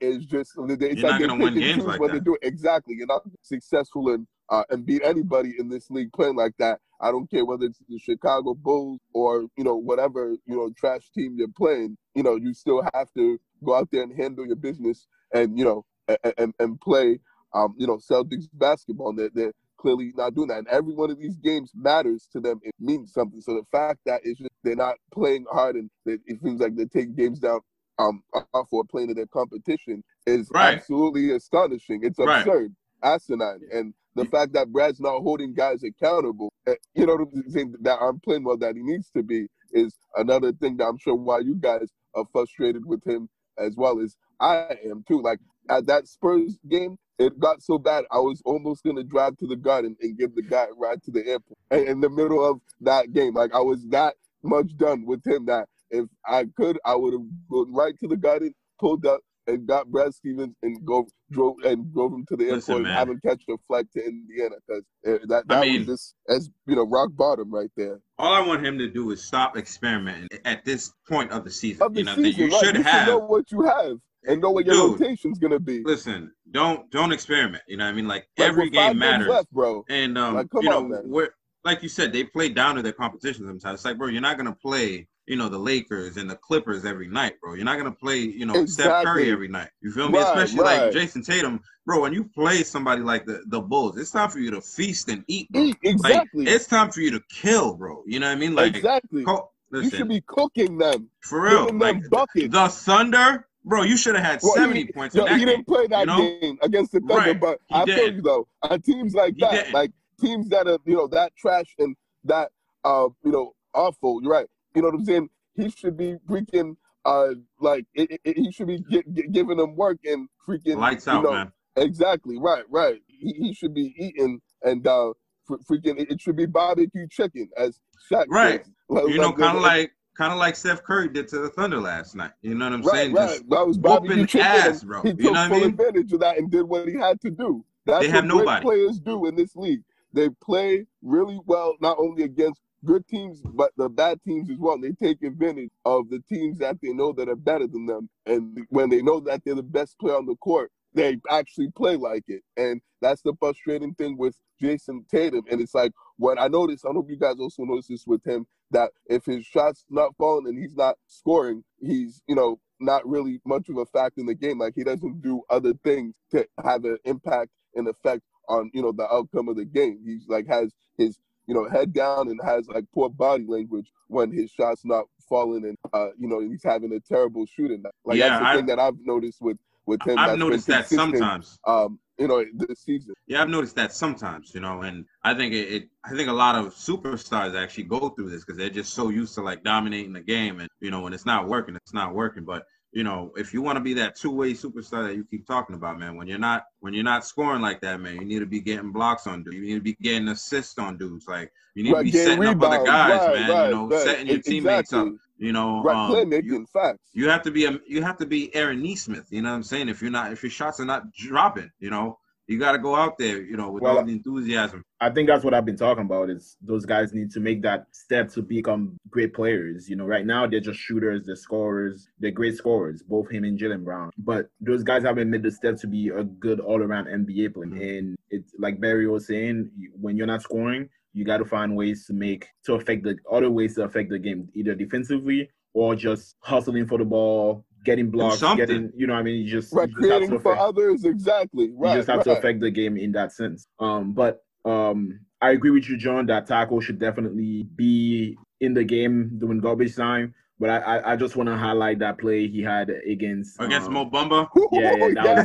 it's just it's You're not gonna win games like when they that. do it. Exactly. You're not successful in uh, and beat anybody in this league playing like that. I don't care whether it's the Chicago Bulls or you know whatever you know trash team you're playing. You know you still have to go out there and handle your business and you know and and, play um you know Celtics basketball. They're, they're clearly not doing that. And every one of these games matters to them. It means something. So the fact that it's just they're not playing hard and they, it seems like they're taking games down um off or playing to their competition is Right. absolutely astonishing. It's Right. absurd, asinine, and the fact that Brad's not holding guys accountable, eh, you know, I'm that aren't playing well that he needs to be is another thing that I'm sure why you guys are frustrated with him as well as I am too. Like at that Spurs game, it got so bad I was almost gonna drive to the garden and give the guy a ride to the airport in- in the middle of that game. Like I was that much done with him that if I could, I would have gone right to the garden, pulled up, and got Brad Stevens and go drove and drove him to the Listen, airport and man. have him catch a flight to Indiana because that I mean- was just as you know rock bottom right there. All I want him to do is stop experimenting at this point of the season. Of the you know, season, that you right? should you have. know what you have and know what your Dude. rotation's gonna be. Listen, don't don't experiment. You know what I mean? Like, Like, every game matters. left, bro. And um, Like, you know, man. we're like you said, they play down to their competition sometimes. It's like, bro, you're not gonna play, you know, the Lakers and the Clippers every night, bro. You're not gonna play, you know, Steph Curry every night. You feel me? Right, Especially right. like Jayson Tatum, bro. When you play somebody like the the Bulls, it's time for you to feast and eat, bro. Eat, Like, exactly. it's time for you to kill, bro. You know what I mean? Like, exactly. co- you should be cooking them, for real. giving Like, them buckets. the Thunder, bro, you should have had Well, 70 he, points yo, in that he game. didn't play that you know? game against the Thunder, Right, but he I tell didn't. you though, on teams like He that, didn't. like teams that are you know that trash and that uh you know awful. You're right. You know what I'm saying? He should be freaking uh like it, it, it- he should be gi- gi- giving them work and freaking Lights you out, know, man. Exactly. Right. Right. He, he should be eating and uh fr- freaking it, should be barbecue chicken as Shaq Right. Like- You know, kind of like kind of like Steph Curry did to the Thunder last night. You know what I'm Right, saying? right. Just That was barbecue chicken. ass, bro. He You took know what I full mean? advantage of that and did what he had to do. That's They what have great nobody. players do in this league. They play really well, not only against good teams, but the bad teams as well. They take advantage of the teams that they know that are better than them, and when they know that they're the best player on the court, they actually play like it. And that's the frustrating thing with Jayson Tatum. And it's like what I noticed, I if you guys also notice this with him, that if his shot's not falling and he's not scoring, he's, you know, not really much of a factor in the game. Like he doesn't do other things to have an impact and effect on, you know, the outcome of the game. He's like has his, you know, head down and has like poor body language when his shot's not falling and uh, you know, he's having a terrible shooting. Like Yeah, that's the I- thing that I've noticed with with him. I've noticed that sometimes. Um, you know, this season. Yeah, I've noticed that sometimes, you know, and I think it, it I think a lot of superstars actually go through this because they're just so used to like dominating the game, and you know, when it's not working, it's not working. But you know, if you want to be that two-way superstar that you keep talking about, man, when you're not when you're not scoring like that, man, you need to be getting blocks on dudes. You need to be getting assists on dudes. Like you need Right, to be setting up other guys, Right, man. right, you know, setting your E- teammates up. You know, um, you- facts. you have to be a you have to be Aaron Nesmith. You know what I'm saying? If you're not if your shots are not dropping, you know, you got to go out there, you know, with Well, all the enthusiasm. I think that's what I've been talking about. Is those guys need to make that step to become great players. You know, right now they're just shooters, they're scorers, they're great scorers, both him and Jaylen Brown. But those guys haven't made the step to be a good all-around NBA player. Mhm. And it's like Barry was saying, when you're not scoring, you got to find ways to make to affect the other ways to affect the game, either defensively or just hustling for the ball, getting blocks, getting you know, what I mean, you just, Right, you just have creating to for others, exactly. Right, you just have to affect the game in that sense. Um, but um, I agree with you, John, that Tacko should definitely be in the game during garbage time. But I, I, I just want to highlight that play he had against Against um, Mo Bamba, Yeah, yeah, that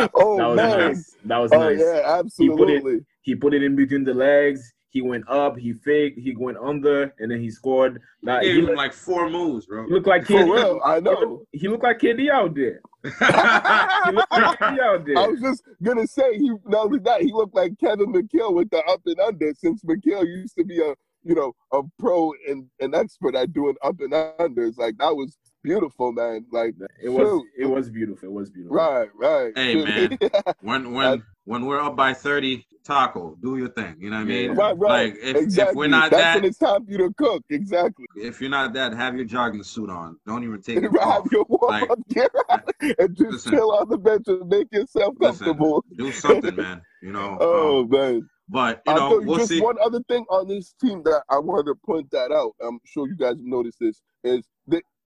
was- oh That was man. nice. That was Oh nice. yeah, absolutely. He put it in between the legs. He went up. He faked. He went under, and then he scored. That, gave he, looked, like four moves, bro. he looked like For KD. real, I He know. looked, he looked like KD out there. He looked like KD out there. I was just gonna say he not only that he looked like Kevin McHale with the up and under since McHale used to be a you know a pro and an expert at doing up and unders. Like that was beautiful, man. Like It was shoot. it was beautiful. It was beautiful. right, right. Hey, man. when when when we're up by 30, Tacko, do your thing. You know what I mean? Right, right. Like if, exactly. if we're not That's that, when it's time for you to cook. Exactly. if you're not that, have your jogging suit on. Don't even take it Have off. your warm Like, up gear and just listen. chill on the bench and make yourself Listen, comfortable. Do something, man. You know. Oh um, man. but you know, thought we'll just see. one other thing on this team that I wanted to point that out. I'm sure you guys noticed this is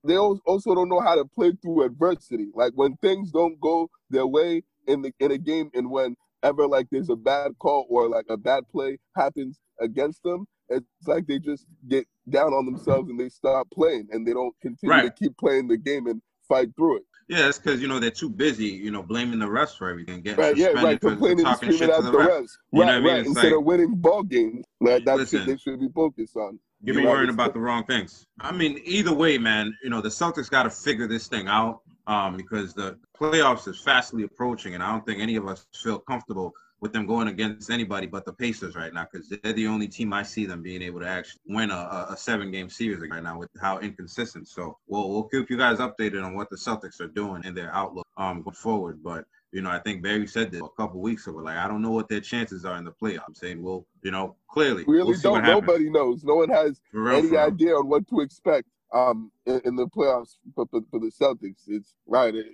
they also don't know how to play through adversity. Like when things don't go their way in the in a game, and whenever like there's a bad call or like a bad play happens against them, it's like they just get down on themselves and they stop playing, and they don't continue to keep playing the game and fight through it. Yeah, it's because you know they're too busy, you know, blaming the refs for everything, getting Right, yeah, right. Complaining and talking shit screaming to the refs. refs. You know right, what I mean? right. It's Instead like- of winning ball games, like that's Listen. what they should be focused on. You're You worrying about the wrong things. I mean, either way, man, you know, the Celtics got to figure this thing out um, because the playoffs is fastly approaching, and I don't think any of us feel comfortable with them going against anybody but the Pacers right now because they're the only team I see them being able to actually win a, a, seven game series right now with how inconsistent. So we'll we'll keep you guys updated on what the Celtics are doing and their outlook um going forward. But you know, I think Barry said this a couple weeks ago. Like, I don't know what their chances are in the playoffs. I'm saying, well, you know, clearly, really we'll don't. Nobody knows. No one has real, any real. idea on what to expect um in, in the playoffs for, for, for the Celtics. It's right. It,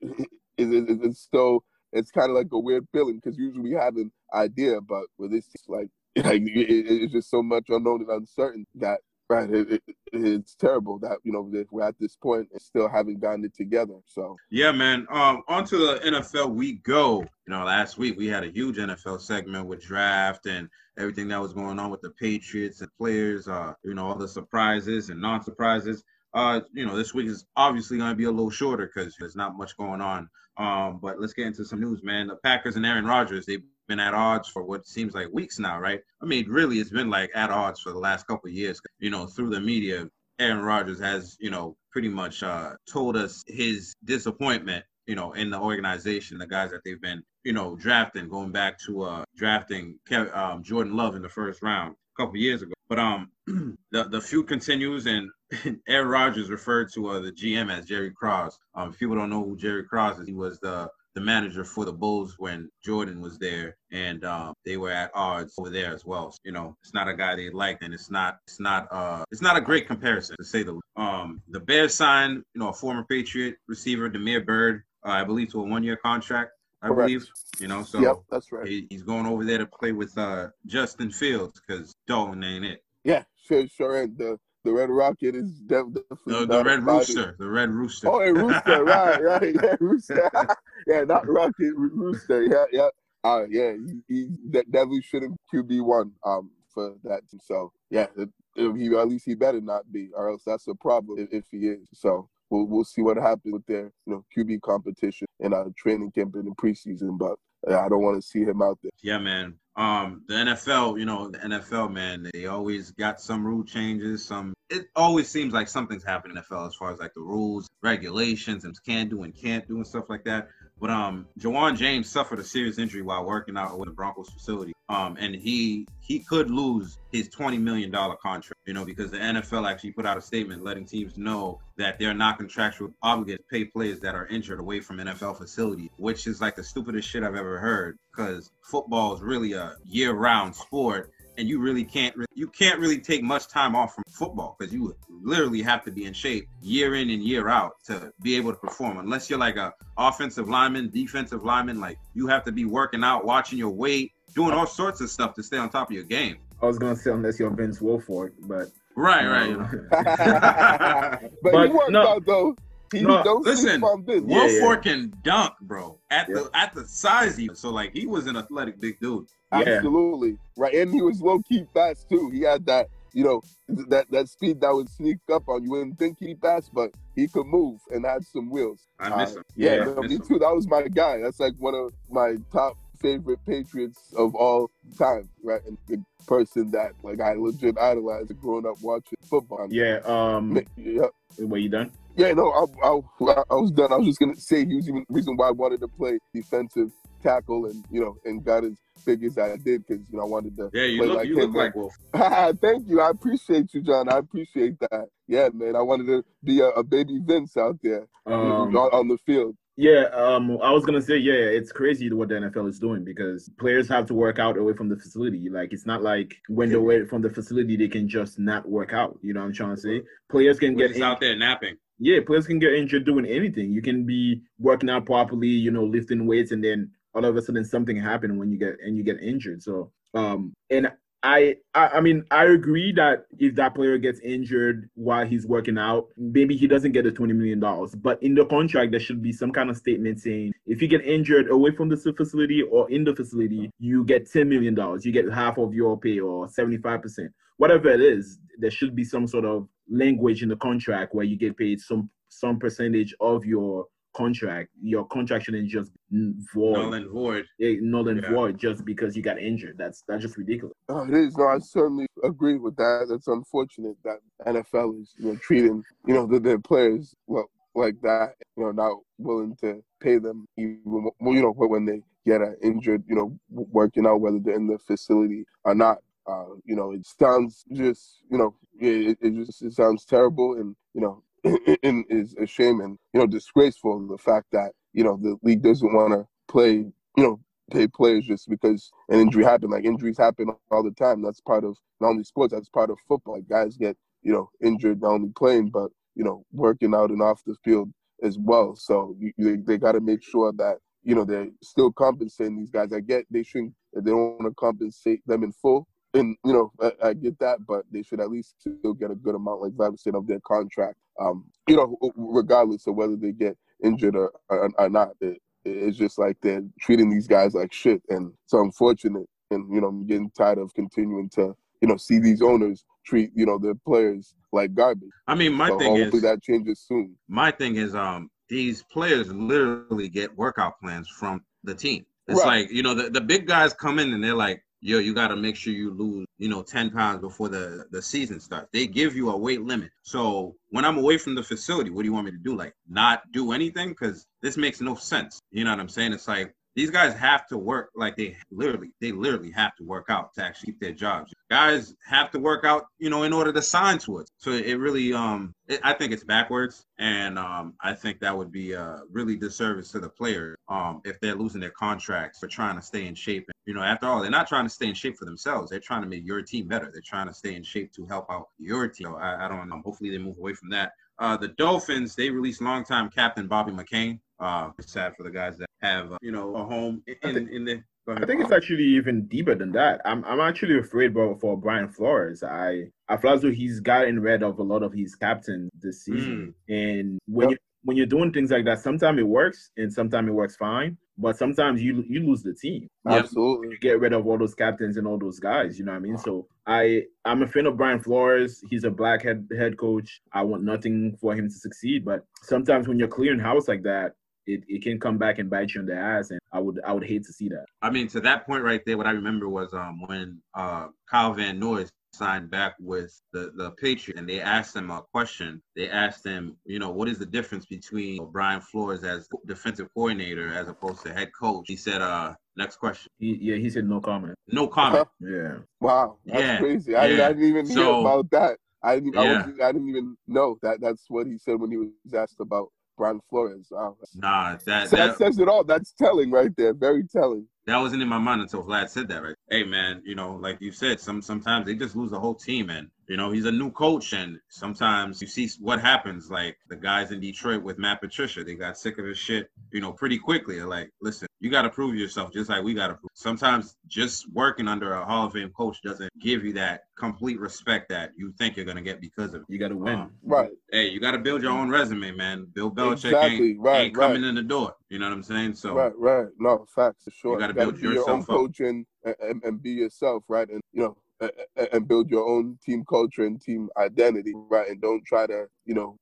it, it, it's so it's kind of like a weird feeling because usually we have an idea, but with this, like like it, it- it's just so much unknown and uncertain that right. It, it, it's terrible that you know we're at this point and still haven't gotten it together. So Yeah, man. Um, onto the NFL we go. You know, last week we had a huge NFL segment with draft and everything that was going on with the Patriots and players. Uh, you know, all the surprises and non-surprises. Uh, you know, this week is obviously going to be a little shorter because there's not much going on. Um, but let's get into some news, man. The Packers and Aaron Rodgers, they've been at odds for what seems like weeks now, right? I mean, really, it's been like at odds for the last couple years. You know, through the media, Aaron Rodgers has, you know, pretty much uh, told us his disappointment, you know, in the organization, the guys that they've been, you know, drafting, going back to uh, drafting Kev- um, Jordan Love in the first round a couple years ago. But um, the the feud continues, and Aaron Rodgers referred to uh, the GM as Jerry Krause. Um, if people don't know who Jerry Krause is, he was the the manager for the Bulls when Jordan was there, and um, they were at odds over there as well. So, you know, it's not a guy they liked, and it's not it's not uh it's not a great comparison to say the least. Um, the Bears signed you know a former Patriot receiver Damiere Byrd, uh, I believe, to a one year contract. I Correct. believe, you know, so yep, that's right. he, he's going over there to play with uh Justin Fields because Dalton ain't it. Yeah, sure, sure. And the the Red Rocket is definitely The, the Red. Rooster, the Red Rooster. Oh, a rooster, right, right, yeah, rooster. yeah, not rocket, rooster. Yeah, yeah. Uh, yeah, he, he definitely shouldn't QB one um for that. So yeah, it, it- he at least he better not be, or else that's a problem if, if he is. So we'll we'll see what happens with their you know QB competition in our training camp in the preseason. But uh, I don't want to see him out there. Yeah, man. Um, the NFL, you know, the NFL, man, they always got some rule changes. Some it always seems like something's happening in the NFL as far as like the rules, regulations, and can do and can't do and stuff like that. But um, Ja'Wuan James suffered a serious injury while working out with the Broncos facility. Um, and he he could lose his twenty million dollar contract. You know, because the NFL actually put out a statement letting teams know that they're not contractually obligated to pay players that are injured away from NFL facilities, which is like the stupidest shit I've ever heard. Because football is really a year-round sport, and you really can't re- you can't really take much time off from football because you literally have to be in shape year in and year out to be able to perform. Unless you're like a offensive lineman, defensive lineman, like you have to be working out, watching your weight, doing all sorts of stuff to stay on top of your game. I was gonna say unless you're Vince Wilfork, but Right, right. um, You know. but, But he worked no- out though. He no, don't listen, sleep on this. Yeah, yeah. Can dunk, bro. At Yeah. the at the size he so like he was an athletic big dude. Yeah. Absolutely. Right. And he was low key fast too. He had that, you know, that that speed that would sneak up on you. You wouldn't think he fast, but he could move and had some wheels. I miss Uh, him. Yeah, Yeah, no, miss me him. too. That was my guy. That's like one of my top favorite Patriots of all time, right? And the person that like I legit idolized growing up watching football. yeah. Um, Yeah. were you done? Yeah, no, I, I, I was done. I was just gonna say he was even the reason why I wanted to play defensive tackle and you know and got as big as I did because you know I wanted to. Yeah, you play look like you him, look like Wolf. Thank you. I appreciate you, John. I appreciate that. Yeah, man. I wanted to be a, a baby Vince out there Um, on, on the field. Yeah, um, I was gonna say, yeah, it's crazy what the NFL is doing because players have to work out away from the facility. Like, it's not like when they're away from the facility, they can just not work out. You know what I'm trying to say? Players can We're get just out there napping. yeah, players can get injured doing anything. You can be working out properly, you know, lifting weights, and then all of a sudden something happened when you get and you get injured. So, um, and I, I, I mean, I agree that if that player gets injured while he's working out, maybe he doesn't get the twenty million dollars. But in the contract, there should be some kind of statement saying if you get injured away from the facility or in the facility, you get ten million dollars. You get half of your pay or seventy five percent, whatever it is. There should be some sort of language in the contract where you get paid some some percentage of your contract. Your contract shouldn't just be void, Null and void. eh, null and Yeah. void just because you got injured. That's that's just ridiculous. Oh, it is. No, I certainly agree with that. That's unfortunate that NFL is, you know, treating, you know, the, their players well, like that. You know, not willing to pay them even, well, you know, when they get uh, injured. You know, working out whether they're in the facility or not. Uh, you know, it sounds just, you know, it, it just it sounds terrible, and you know, and is a shame and you know disgraceful. The fact that you know the league doesn't want to play, you know, pay players just because an injury happened. Like injuries happen all the time. That's part of not only sports. That's part of football. Like guys get you know injured not only playing but you know working out and off the field as well. So you, they they got to make sure that you know they're still compensating these guys. I get they shouldn't. They don't want to compensate them in full. And you know I, I get that, but they should at least still get a good amount, like five percent of their contract. Um, you know, regardless of whether they get injured or, or, or not. It, it's just like they're treating these guys like shit, and it's unfortunate. And you know, I'm getting tired of continuing to you know see these owners treat you know their players like garbage. I mean, my so thing hopefully is that changes soon. my thing is um these players literally get workout plans from the team. It's Right. like, you know, the, the big guys come in and they're like, yo, you gotta make sure you lose, you know, 10 pounds before the, the season starts. They give you a weight limit. So when I'm away from the facility, what do you want me to do? Like not do anything? Cause this makes no sense. You know what I'm saying? It's like these guys have to work like they literally, they literally have to work out to actually keep their jobs. Guys have to work out, you know, in order to sign to it. So it really, um, it, I think it's backwards, and um, I think that would be a really disservice to the player um, if they're losing their contracts for trying to stay in shape. You know, after all, they're not trying to stay in shape for themselves. They're trying to make your team better. They're trying to stay in shape to help out your team. So I, I don't know. Hopefully, they move away from that. Uh, the Dolphins, they released longtime captain Bobby McCain. Uh, it's sad for the guys that have, uh, you know, a home in, in, in the. I think it's actually even deeper than that. I'm I'm actually afraid bro, for Brian Flores. I I feel as though he's gotten rid of a lot of his captains this season. Mm. And when yep. you when you're doing things like that, sometimes it works and sometimes it works fine. But sometimes you you lose the team. Absolutely. You get rid of all those captains and all those guys. You know what I mean? So I I'm a fan of Brian Flores. He's a black head head coach. I want nothing for him to succeed. But sometimes when you're clearing house like that, it, it can come back and bite you in the ass and I would I would hate to see that. I mean to that point right there, what I remember was um when uh Kyle Van Noy signed back with the, the Patriot and they asked him a question. They asked him, you know, what is the difference between Brian Flores as defensive coordinator as opposed to head coach? He said, uh, next question. He, yeah, he said no comment. No comment. Uh-huh. Yeah. Wow. That's yeah. crazy. I, yeah. I, didn't even so, hear about that. I didn't, yeah. I, was, I didn't even know that that's what he said when he was asked about Brian Flores. Wow. Nah, that, so that, that says it all. That's telling right there. Very telling that wasn't in my mind until Vlad said that, right? Hey man, you know, like you said, some sometimes they just lose the whole team and you know, he's a new coach and sometimes you see what happens. Like the guys in Detroit with Matt Patricia, they got sick of his shit, you know, pretty quickly. They're like, listen, you gotta prove yourself just like we gotta prove. Sometimes just working under a Hall of Fame coach doesn't give you that complete respect that you think you're gonna get because of it. You gotta win. Um, right. Hey, you gotta build your own resume, man. Bill Belichick exactly. ain't, right, ain't coming right. in the door. You know what I'm saying? So Right, right. No, facts for sure. You gotta build you your own coach and, and, and be yourself, right? And you know, and build your own team culture and team identity, right? And don't try to, you know,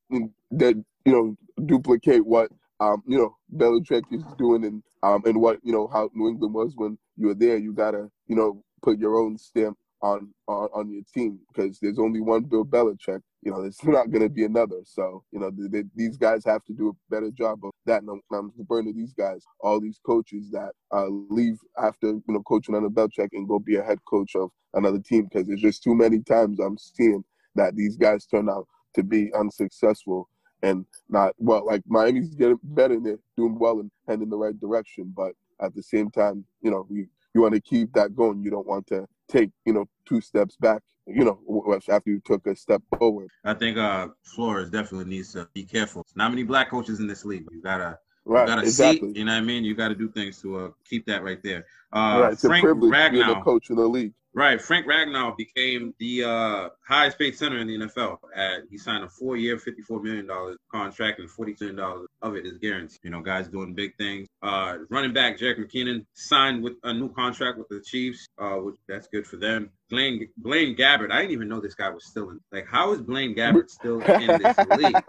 that you know, duplicate what um, you know, Belichick is doing and um and what, you know, how New England was when you were there. You gotta, you know, put your own stamp on on, on your team because there's only one Bill Belichick. You know, there's not going to be another. So you know, they, they, these guys have to do a better job of that. And I'm, I'm referring to these guys, all these coaches that uh, leave after you know coaching under Belichick and go be a head coach of another team because there's just too many times I'm seeing that these guys turn out to be unsuccessful and not well. Like Miami's getting better and they're doing well and heading in the right direction, but at the same time, you know, we you want to keep that going. You don't want to take you know two steps back you know after you took a step forward i think uh flores definitely needs to be careful not many black coaches in this league you gotta Right, you got to exactly. see, you know what I mean. You got to do things to uh, keep that right there. Uh, right, it's Frank a privilege Ragnow, being a coach in the league. Right. Frank Ragnow became the uh, highest paid center in the NFL. At, he signed a four year, $54 million contract, and $42 million of it is guaranteed. You know, guys doing big things. Uh, running back Jerick McKinnon signed with a new contract with the Chiefs, uh, which that's good for them. Blaine Blaine Gabbert, I didn't even know this guy was still in. Like, how is Blaine Gabbert still in this league?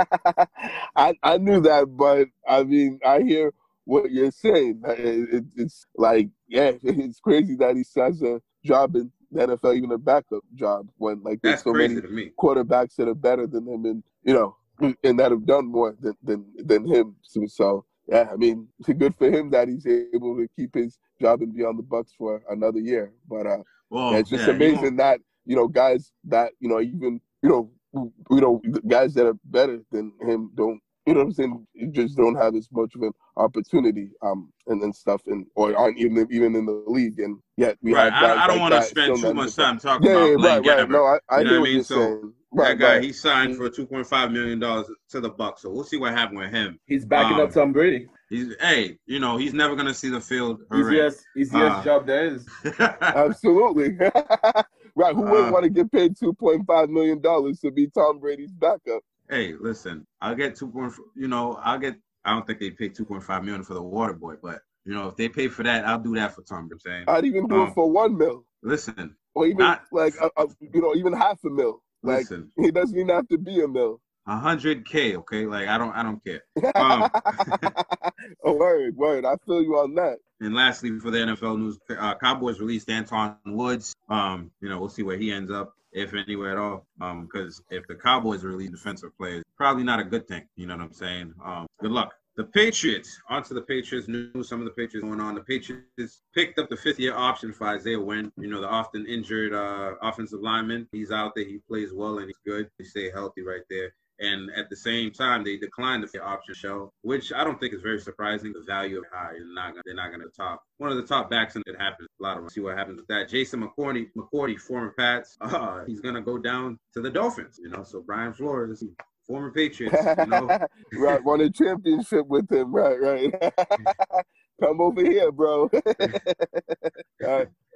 I, I knew that, but I mean, I hear what you're saying. It, it, it's like, yeah, it's crazy that he has a job in the NFL even a backup job when like there's That's so many quarterbacks that are better than him and you know and that have done more than than, than him. So, so yeah, I mean it's good for him that he's able to keep his job and be on the Bucks for another year. But uh well, yeah, it's just yeah, amazing you that you know guys that you know even you know you know guys that are better than him don't you know what I'm saying? You just don't have as much of an opportunity, um, and, and stuff, and or aren't even even in the league, and yet we right. have. I, I don't like want to spend too much time talking yeah, about yeah, right, right. No, I, I you know what, what I mean. So saying. Right, that guy, right. he signed for two point five million dollars to the Bucs. So we'll see what happens with him. He's backing um, up Tom Brady. He's hey, you know, he's never gonna see the field. Easiest, easiest uh, job there is. Absolutely. right. Who wouldn't uh, want to get paid two point five million dollars to be Tom Brady's backup? Hey, listen, I'll get two point. You know, I'll get. I don't think they pay two point five million for the water boy, but you know, if they pay for that, I'll do that for Tom. I'm saying I'd even do um, it for one mil. Listen, or even not, like a, a, you know, even half a mil. Like listen, it doesn't even have to be a mil. A hundred K, okay? Like I don't, I don't care. Um, a word, word. I feel you on that. And lastly, for the NFL news, uh, Cowboys released Antwaun Woods. Um, you know, we'll see where he ends up if anywhere at all. Um, because if the Cowboys are really defensive players, probably not a good thing. You know what I'm saying? Um, good luck. the Patriots. Onto the Patriots. Knew some of the Patriots going on. The Patriots picked up the fifth year option for Isaiah Wynn. You know, the often injured uh, offensive lineman. He's out there. He plays well and he's good. He stay healthy right there. And at the same time, they declined the option show, which I don't think is very surprising. The value of high, they're not gonna, they're not going to top one of the top backs, and it happens. A lot of them see what happens with that. Jason McCourty, McCourty, former Pats, uh, he's going to go down to the Dolphins. You know, so Brian Flores, former Patriots, you know, right, won a championship with him. Right, right. Come over here, bro.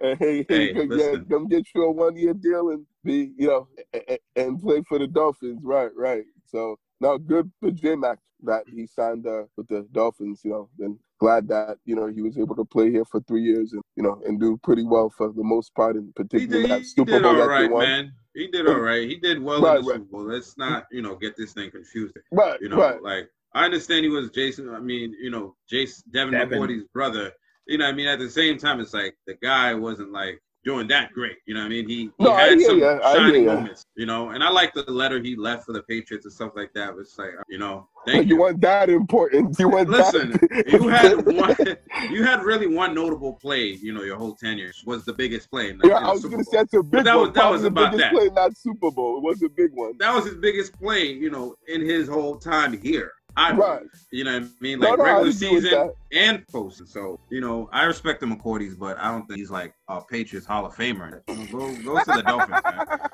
hey, hey, come, yeah, come get you a one year deal and be, you know, and, and play for the Dolphins. Right, right. So, no, good for J Mac that he signed uh, with the Dolphins, you know, and glad that, you know, he was able to play here for three years and, you know, and do pretty well for the most part, in particular that Super Bowl that right, they won. Man. He did all right. He did well right, in the right. Super Bowl. Let's not, you know, get this thing confused. Right, you know, right. like I understand he was Jason. I mean, you know, Jason Devin, Devin. McCourty's brother. You know, I mean, at the same time, it's like the guy wasn't like doing that great. You know, I mean, he, he no, had some you. shining moments. You know, and I like the letter he left for the Patriots and stuff like that. It's like, you know, thank you. You want that important? You want listen? That. you had one. You had really one notable play. You know, your whole tenure was the biggest play. Yeah, I was going to say that's a big that one. Was, that was the about biggest that. play, not Super Bowl. It was a big one. That was his biggest play. You know, in his whole time here. I right. You know what I mean? Like no, no, regular season and postseason. So, you know, I respect the McCourties, but I don't think he's like a Patriots Hall of Famer. Go, go to the Dolphins, man.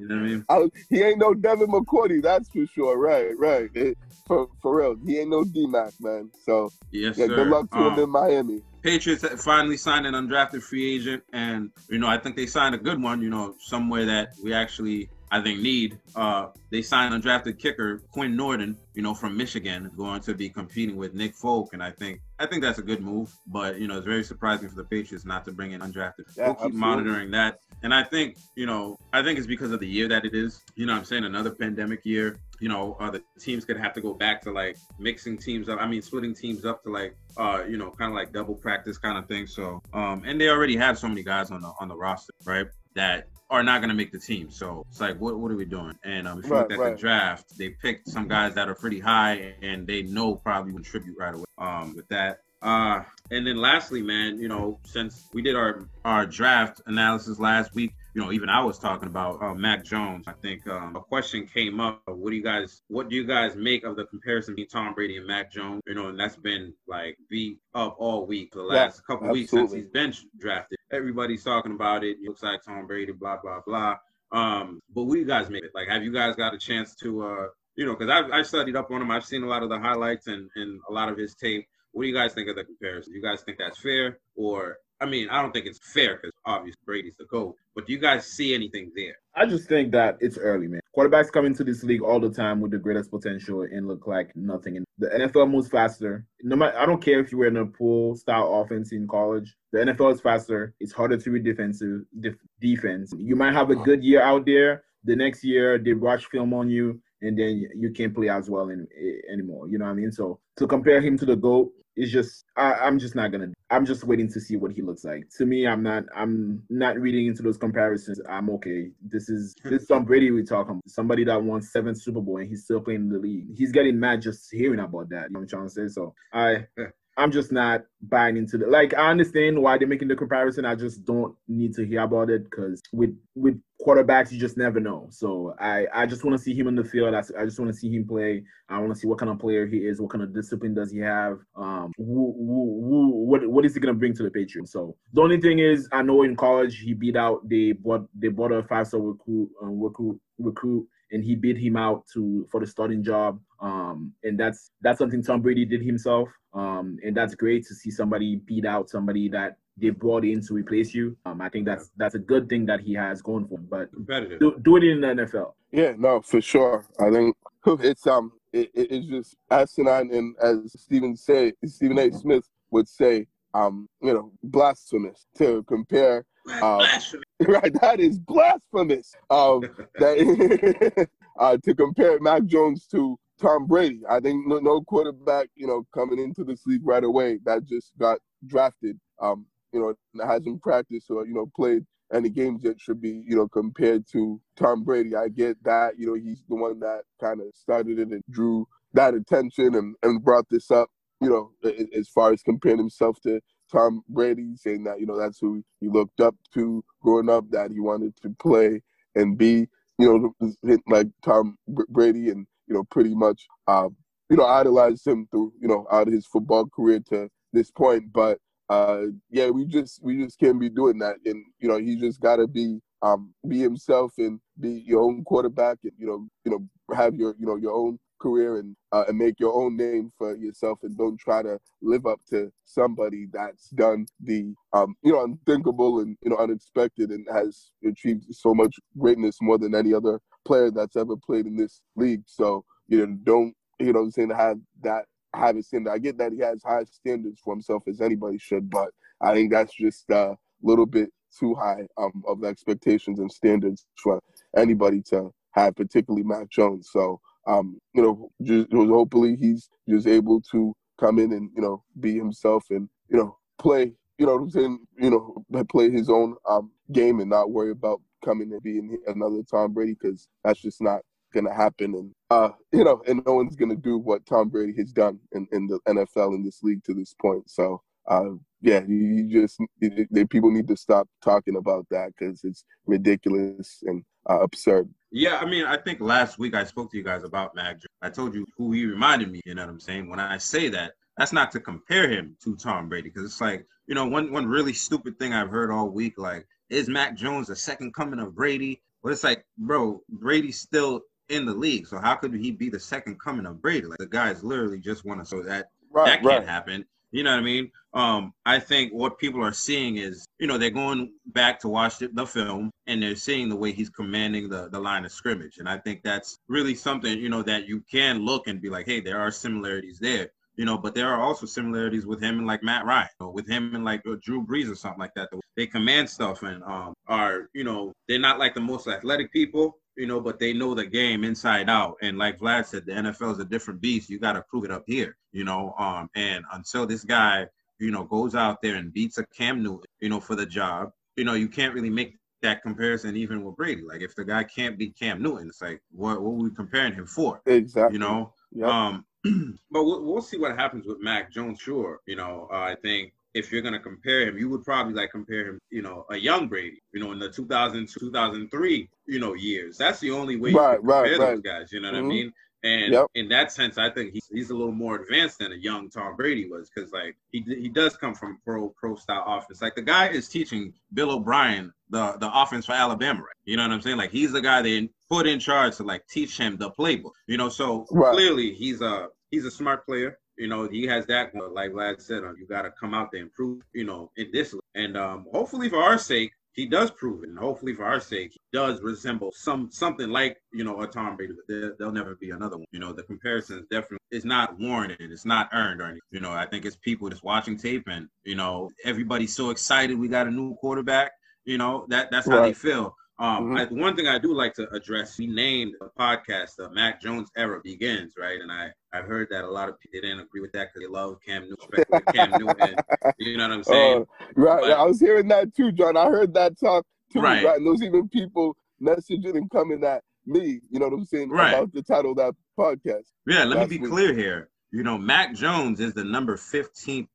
You know what I mean? I, he ain't no Devin McCourty, that's for sure. Right, right. It, for, for real. He ain't no D-Mac, man. So, yes, yeah, sir. good luck to um, him in Miami. Patriots finally signed an undrafted free agent, and you know I think they signed a good one. You know, somewhere that we actually I think need. Uh, they signed undrafted kicker Quinn Nordin, you know, from Michigan, going to be competing with Nick Folk, and I think I think that's a good move. But you know, it's very surprising for the Patriots not to bring in undrafted. Yeah, we'll keep absolutely. monitoring that, and I think you know, I think it's because of the year that it is. You know, I'm saying another pandemic year. You know, uh, the teams could have to go back to like mixing teams up. I mean, splitting teams up to like, uh, you know, kind of like double practice kind of thing. So, um, and they already have so many guys on the on the roster, right? That are not going to make the team. So it's like, what, what are we doing? And um, if you right, look at right. the draft, they picked some guys that are pretty high and they know probably contribute right away. Um, with that, uh, and then lastly, man, you know, since we did our our draft analysis last week, you know, even I was talking about uh, Mac Jones. I think um, a question came up. What do you guys, what do you guys make of the comparison between Tom Brady and Mac Jones? You know, and that's been like beat up all week for the last yeah, couple absolutely. weeks since he's been drafted. Everybody's talking about it. it. Looks like Tom Brady, blah blah blah. Um, but what do you guys make it? Like, have you guys got a chance to, uh, you know, because I've, I've studied up on him. I've seen a lot of the highlights and, and a lot of his tape. What do you guys think of the comparison? You guys think that's fair, or I mean, I don't think it's fair because obviously Brady's the GOAT, but do you guys see anything there? I just think that it's early, man. Quarterbacks come into this league all the time with the greatest potential and look like nothing. And the NFL moves faster. No matter, I don't care if you were in a pool style offense in college. The NFL is faster. It's harder to read defensive def, defense. You might have a good year out there. The next year they watch film on you, and then you can't play as well in, anymore. You know what I mean? So to compare him to the GOAT, it's just I, I'm just not gonna. I'm just waiting to see what he looks like. To me, I'm not. I'm not reading into those comparisons. I'm okay. This is hmm. this is Tom Brady we talking about. Somebody that won seven Super Bowl and he's still playing in the league. He's getting mad just hearing about that. You know what I'm trying to say? So I hmm. I'm just not buying into the like. I understand why they're making the comparison. I just don't need to hear about it because with with quarterbacks, you just never know. So I I just want to see him in the field. I, I just want to see him play. I want to see what kind of player he is. What kind of discipline does he have? Um, who, who, who, what what is he gonna bring to the Patriots? So the only thing is, I know in college he beat out they bought they bought a five star recruit um, recruit recruit and he beat him out to for the starting job. Um, and that's that's something Tom Brady did himself. Um, and that's great to see somebody beat out somebody that they brought in to replace you. Um, I think that's that's a good thing that he has going for him. But do, do it in the NFL. Yeah, no, for sure. I think it's um it, it's just asinine and as Stephen say Stephen A. Smith would say, um, you know, blasphemous to compare um, right, that is blasphemous. Um, that uh, to compare Mac Jones to Tom Brady. I think no, no, quarterback, you know, coming into this league right away that just got drafted, um, you know, hasn't practiced or you know played any games yet should be, you know, compared to Tom Brady. I get that, you know, he's the one that kind of started it and drew that attention and, and brought this up, you know, as far as comparing himself to Tom Brady, saying that, you know, that's who he looked up to growing up, that he wanted to play and be, you know, like Tom Brady and, you know, pretty much, uh, you know, idolized him through, you know, out of his football career to this point. But uh, yeah, we just we just can't be doing that, and you know, he just got to be um, be himself and be your own quarterback, and you know, you know, have your you know your own career and uh, and make your own name for yourself, and don't try to live up to somebody that's done the um, you know unthinkable and you know unexpected and has achieved so much greatness more than any other player that's ever played in this league. So you know, don't you know, I'm saying have that have it standard. I get that he has high standards for himself as anybody should, but I think that's just a little bit too high um, of expectations and standards for anybody to have, particularly Mac Jones. So, um, you know, just hopefully he's just able to come in and you know be himself and you know play. You know what I'm saying? You know, play his own um, game and not worry about coming and being another Tom Brady because that's just not going to happen. And, uh, you know, and no one's going to do what Tom Brady has done in, in the NFL in this league to this point. So, uh, yeah, you, just, they, people need to stop talking about that because it's ridiculous and uh, absurd. Yeah, I mean, I think last week I spoke to you guys about Mac. I told you who he reminded me. You know what I'm saying? When I say that, that's not to compare him to Tom Brady because it's like you know one one really stupid thing I've heard all week like is Mac Jones the second coming of Brady? But it's like, bro, Brady's still in the league. So how could he be the second coming of Brady? Like the guy's literally just want to. So that right, that can't right. happen. You know what I mean? Um, I think what people are seeing is, you know, they're going back to watch the, the, film and they're seeing the way he's commanding the, the line of scrimmage. And I think that's really something, you know, that you can look and be like, hey, there are similarities there, you know, but there are also similarities with him and like Matt Ryan, or with him and like uh, Drew Brees or something like that. They command stuff and um, are, you know, they're not like the most athletic people, you know, but they know the game inside out. And like Vlad said, the NFL is a different beast. You got to prove it up here, you know. Um, and until this guy, you know, goes out there and beats a Cam Newton, you know, for the job, you know, you can't really make that comparison even with Brady. Like if the guy can't beat Cam Newton, it's like what what are we comparing him for? Exactly. You know. Yep. Um, but we'll, we'll see what happens with Mac Jones. Sure, you know, uh, I think if you're going to compare him, you would probably like compare him, you know, a young Brady, you know, in the 2000 2003, you know, years. That's the only way right, you compare right, those right. guys. You know what mm-hmm. I mean? And yep. in that sense, I think he's, he's a little more advanced than a young Tom Brady was because like he he does come from pro pro style offense. Like the guy is teaching Bill O'Brien the the offense for Alabama, right? You know what I'm saying? Like he's the guy they put in charge to like teach him the playbook. You know, so right. clearly he's a he's a smart player. You know, he has that, like Vlad said, uh, you got to come out there and prove, you know, in this. And um, hopefully for our sake, he does prove it. And hopefully for our sake, he does resemble some something like, you know, a Tom Brady. But there, will never be another one. You know, the comparison is definitely is not warranted. It's not earned or anything. You know, I think it's people just watching tape and, you know, everybody's so excited we got a new quarterback. You know, that that's how right. they feel. Um, mm-hmm. I, one thing I do like to address, we named the podcast the Mac Jones era begins, right? And I I've heard that a lot of people didn't agree with that because they love Cam Newton. Cam Newton, you know what I'm saying? Uh, right. But, I was hearing that too, John. I heard that talk too. Right. right? And those even people messaging and coming at me, you know what I'm saying, right. about the title of that podcast. Yeah. Let me be week. clear here. You know, Mac Jones is the number 15th pick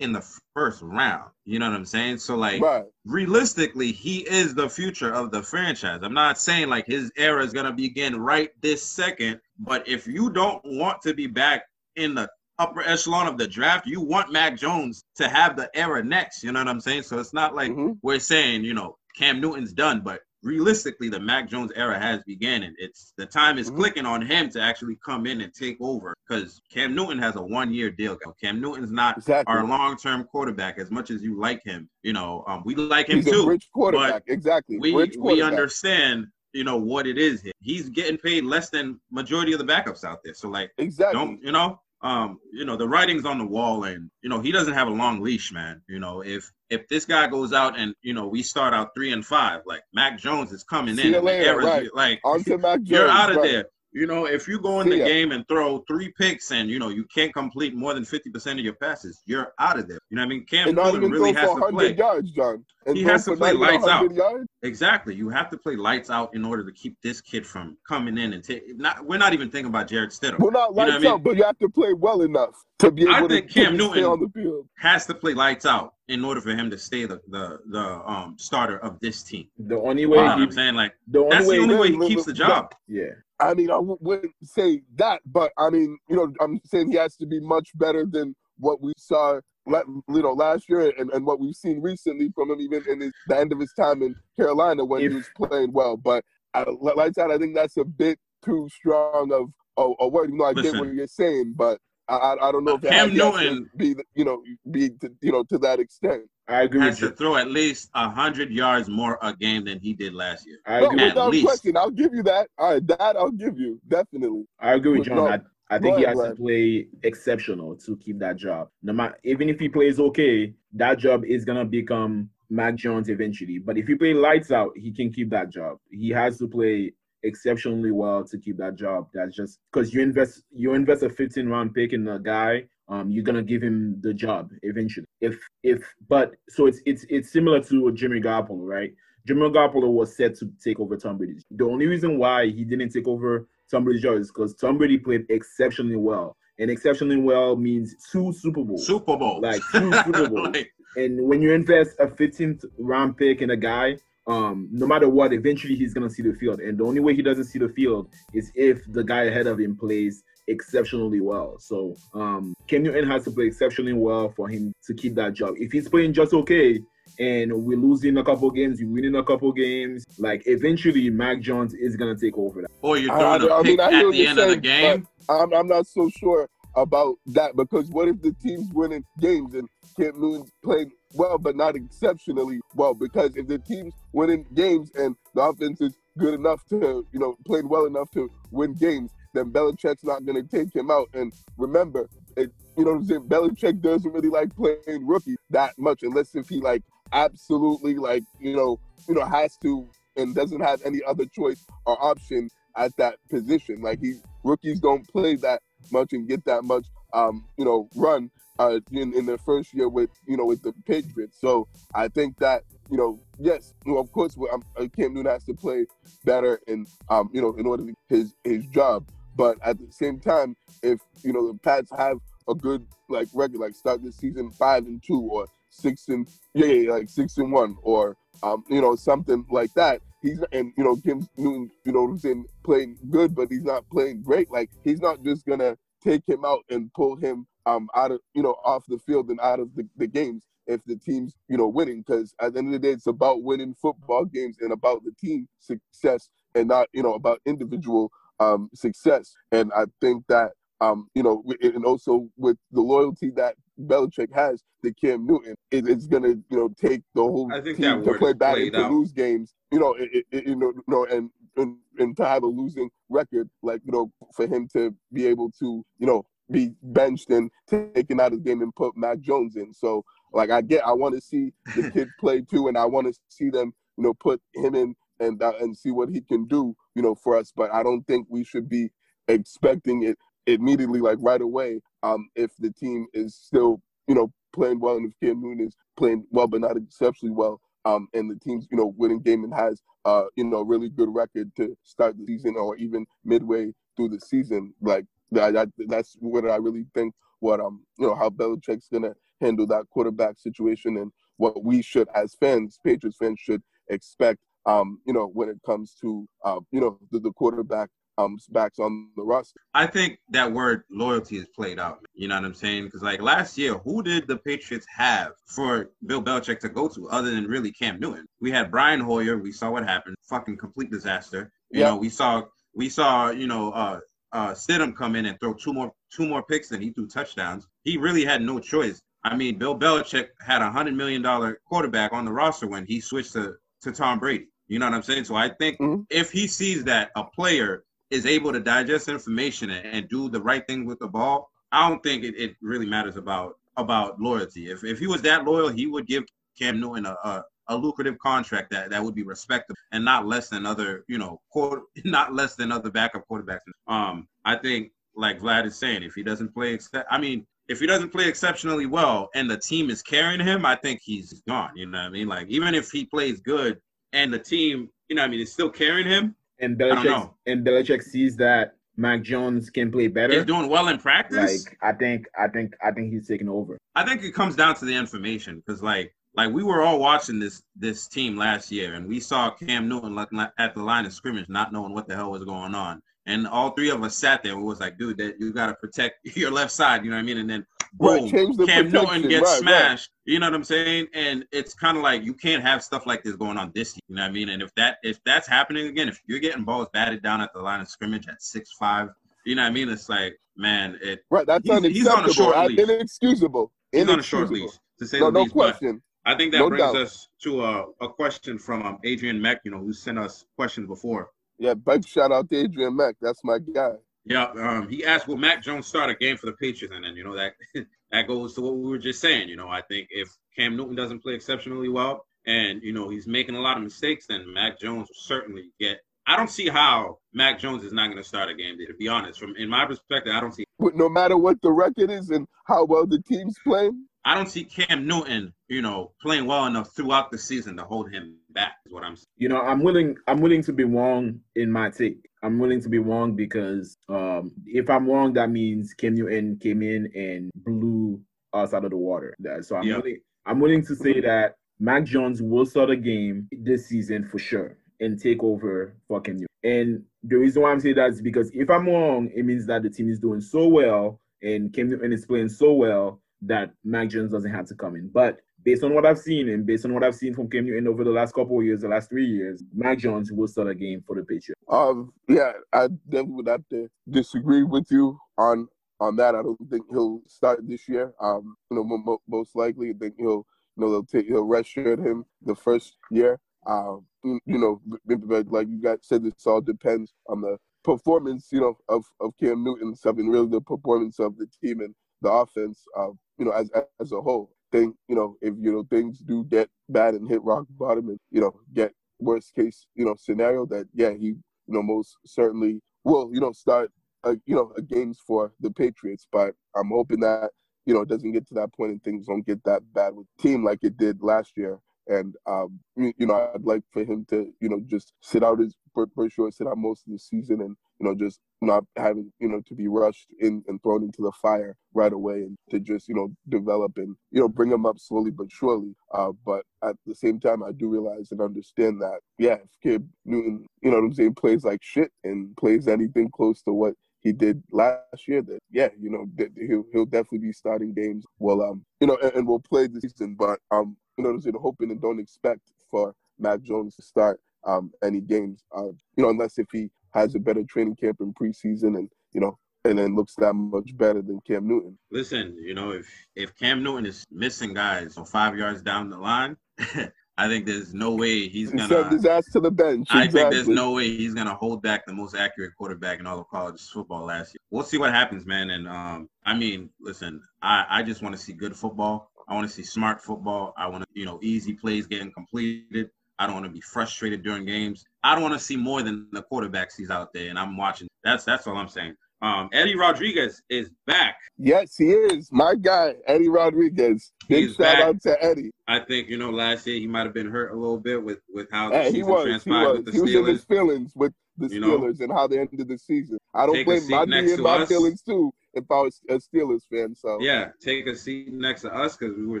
in the first round. You know what I'm saying? So like right. realistically, he is the future of the franchise. I'm not saying like his era is gonna begin right this second, but if you don't want to be back in the upper echelon of the draft, you want Mac Jones to have the era next. You know what I'm saying? So it's not like mm-hmm. we're saying, you know, Cam Newton's done, but realistically the Mac Jones era has begun and it's the time is mm-hmm. clicking on him to actually come in and take over because Cam Newton has a one year deal. Cam Newton's not exactly. our long term quarterback as much as you like him. You know, um, we like him He's too. rich quarterback, exactly. We we understand you know what it is. He's getting paid less than majority of the backups out there. So like exactly, don't you know? Um, you know, the writing's on the wall, and you know, he doesn't have a long leash, man. You know, if if this guy goes out and you know we start out three and five, like Mac Jones is coming See in, later, right. like onto Mac Jones, you're out of right. there. You know, if you go in the Yeah. game and throw three picks and you know you can't complete more than fifty percent of your passes, you're out of there. You know what I mean? Cam Newton really has to play. yards, John. And He has to play lights out. yards? Exactly. You have to play lights out in order to keep this kid from coming in and take. Not, we're not even thinking about Jarrett Stidham. We're not You know what lights I mean? out, but you have to play well enough to be I able think to, Cam to stay Newton- on the field. Has to play lights out in order for him to stay the the the um starter of this team. The only You way know he, I'm saying? Like the only that's way the only way he keeps the job. yeah. I mean, I w- wouldn't say that, but I mean, you know, I'm saying he has to be much better than what we saw, you know, last year and, and what we've seen recently from him, even in his, the end of his time in Carolina when If- he was playing well. But I, like that, I think that's a bit too strong of a, a word. You know, I get Listen. what you're saying, but I, I, don't know if Cam has- he has to Newton- be, you know, be to, you know to that extent. I agree He Has with to you. throw at least hundred yards more a game than he did last year. I No, agree, At without least. question, I'll give you that. All right, that I'll give you definitely. I agree with John. No, I, I think go he ahead, has to play exceptional to keep that job. No matter even if he plays okay, that job is gonna become Mac Jones eventually. But if he play lights out, he can keep that job. He has to play exceptionally well to keep that job. That's just because you invest you invest a 15 round pick in a guy, um, you're gonna give him the job eventually. If if but so it's it's it's similar to Jimmy Garoppolo, right? Jimmy Garoppolo was set to take over Tom Brady. The only reason why he didn't take over Tom Brady's job is because Tom Brady played exceptionally well. And exceptionally well means two Super Bowls. Super Bowl, Like two Super Bowls. Like, And when you invest a 15th round pick in a guy, um, no matter what, eventually he's gonna see the field. And the only way he doesn't see the field is if the guy ahead of him plays exceptionally well. So um Cam Newton has to play exceptionally well for him to keep that job. If he's playing just okay and we're losing a couple games, we're winning a couple games, like eventually Mac Jones is gonna take over that. or you're I- throwing I a mean, pick I hear at the you're end of the game. I'm, I'm not so sure about that because what if the team's winning games and Cam Newton playing well but not exceptionally well? Because if the team's winning games and the offense is good enough to, you know, played well enough to win games, then Belichick's not going to take him out. And remember, it, you know what I'm saying? Belichick doesn't really like playing rookie that much unless if he like absolutely like, you know, you know, has to and doesn't have any other choice or option at that position. Like he rookies don't play that much and get that much um, you know, run uh in, in their first year with you know with the Patriots. So I think that, you know, yes, of course um, uh, Cam Newton has to play better and um, you know, in order to his his job. But at the same time, if you know the Pats have a good like record, like start the season five and two or six and yeah, yeah, like six and one or um, you know, something like that. He's and you know, Cam Newton, you know what I'm saying, playing good, but he's not playing great. Like he's not just gonna take him out and pull him um out of you know off the field and out of the, the games if the team's you know winning because at the end of the day it's about winning football games and about the team success and not you know about individual um success and i think that um you know and also with the loyalty that Belichick has to Cam Newton, it, it's gonna you know take the whole I think team to play bad and to lose games. You know, it, it- you know, you know, and, and and to have a losing record, like you know, for him to be able to you know be benched and taken out of the game and put Mac Jones in. So like I get, I want to see the kid play too, and I want to see them you know put him in and uh, and see what he can do you know for us. But I don't think we should be expecting it immediately like right away um if the team is still you know playing well and if Cam Newton is playing well but not exceptionally well um and the team's you know winning game and has uh you know really good record to start the season or even midway through the season like that, that that's what I really think what um you know how Belichick's gonna handle that quarterback situation and what we should as fans Patriots fans should expect um you know when it comes to um you know the, the quarterback um backs on the roster I think that word loyalty is played out. You know what I'm saying? Because like last year, who did the Patriots have for Bill Belichick to go to other than really Cam Newton? We had Brian Hoyer. We saw what happened. Fucking complete disaster. You Yeah. know, we saw we saw you know uh uh Stidham come in and throw two more two more picks and he threw touchdowns. He really had no choice. I mean, Bill Belichick had a hundred million dollar quarterback on the roster when he switched to to Tom Brady. You know what I'm saying? So I think Mhm. if he sees that a player is able to digest information and, and do the right thing with the ball, I don't think it, it really matters about about loyalty. If if he was that loyal, he would give Cam Newton a, a, a lucrative contract that, that would be respectable and not less than other, you know, quarter, not less than other backup quarterbacks. Um, I think, like Vlad is saying, if he doesn't play, I mean, if he doesn't play exceptionally well and the team is carrying him, I think he's gone. You know what I mean? Like even if he plays good and the team, you know, what I mean, is still carrying him. And Belichick and Belichick sees that Mac Jones can play better. He's doing well in practice. Like I think, I think, I think he's taking over. I think it comes down to the information because, like, like we were all watching this this team last year, and we saw Cam Newton like at the line of scrimmage, not knowing what the hell was going on. And all three of us sat there and was like, dude, that you got to protect your left side. You know what I mean? And then boom, right, Cam Newton gets right, smashed. Right. You know what I'm saying? And it's kind of like you can't have stuff like this going on this. Year, you know what I mean? And if that if that's happening again, if you're getting balls batted down at the line of scrimmage at six five, you know what I mean? It's like, man, it right. That's he's, unacceptable. He's on a short leash. Inexcusable. He's on a short leash to say no, the least. No question. I think that no brings doubt. us to a, a question from um, Adrian Mack, you know, who sent us questions before. Yeah, big shout out to Adrian Mack. That's my guy. Yeah, um, he asked, "Will Mac Jones start a game for the Patriots?" And then you know that that goes to what we were just saying. You know, I think if Cam Newton doesn't play exceptionally well, and you know he's making a lot of mistakes, then Mac Jones will certainly get. I don't see how Mac Jones is not going to start a game. To be honest, from in my perspective, I don't see. But No matter what the record is and how well the team's playing, I don't see Cam Newton, you know, playing well enough throughout the season to hold him back. Is what I'm saying. You know, I'm willing. I'm willing to be wrong in my take. I'm willing to be wrong because um, if I'm wrong, that means Cam Newton came in and blew us out of the water. So I'm willing. I'm willing to say that Mac Jones will start a game this season for sure and take over for Newton. And the reason why I'm saying that is because if I'm wrong, it means that the team is doing so well and Cam Newton is playing so well that Mac Jones doesn't have to come in. But based on what I've seen and based on what I've seen from Cam Newton over the last couple of years, the last three years, Mac Jones will start a game for the Patriots. Um, yeah, I definitely would have to disagree with you on on that. I don't think he'll start this year. Um, you know, most likely, I think he'll you know they'll take he'll redshirt him the first year. Um, you know, like you guys said, this all depends on the performance, you know, of, of Cam Newton stuff and really the performance of the team and the offense. Uh, you know, as as a whole. Think, you know, if you know things do get bad and hit rock bottom and you know get worst case, you know, scenario that yeah, he you know most certainly will you know start uh, you know games for the Patriots. But I'm hoping that you know it doesn't get to that point and things don't get that bad with team like it did last year. And um, you, you know, I'd like for him to you know just sit out his for, for sure sit out most of the season and you know just not having you know to be rushed in and thrown into the fire right away and to just you know develop and you know bring them up slowly but surely uh, but at the same time i do realize and understand that yeah if Cam Newton you know what i'm saying plays like shit and plays anything close to what he did last year that yeah you know he'll, he'll definitely be starting games well um you know and, and we'll play this season but um you know i'm hoping and don't expect for Mac Jones to start um, any games. Uh, you know, unless if he has a better training camp in preseason and you know and then looks that much better than Cam Newton. Listen, you know, if if Cam Newton is missing guys on five yards down the line, I think there's no way he's gonna send his ass to the bench. I exactly. think there's no way he's gonna hold back the most accurate quarterback in all of college football last year. We'll see what happens, man. And um, I mean, listen, I, I just want to see good football. I want to see smart football. I want to, you know, easy plays getting completed. I don't want to be frustrated during games. I don't want to see more than the quarterback sees out there, and I'm watching. That's that's all I'm saying. Um, Eddie Rodriguez is back. Yes, he is. My guy, Eddie Rodriguez. Big He's shout back. out to Eddie. I think you know last year he might have been hurt a little bit with with how the hey, season he was, transpired he was. with the he Steelers. He was in his feelings with the you Steelers know, and how they ended the season. I don't blame my in my us. feelings too if I was a Steelers fan. So yeah, take a seat next to us because we were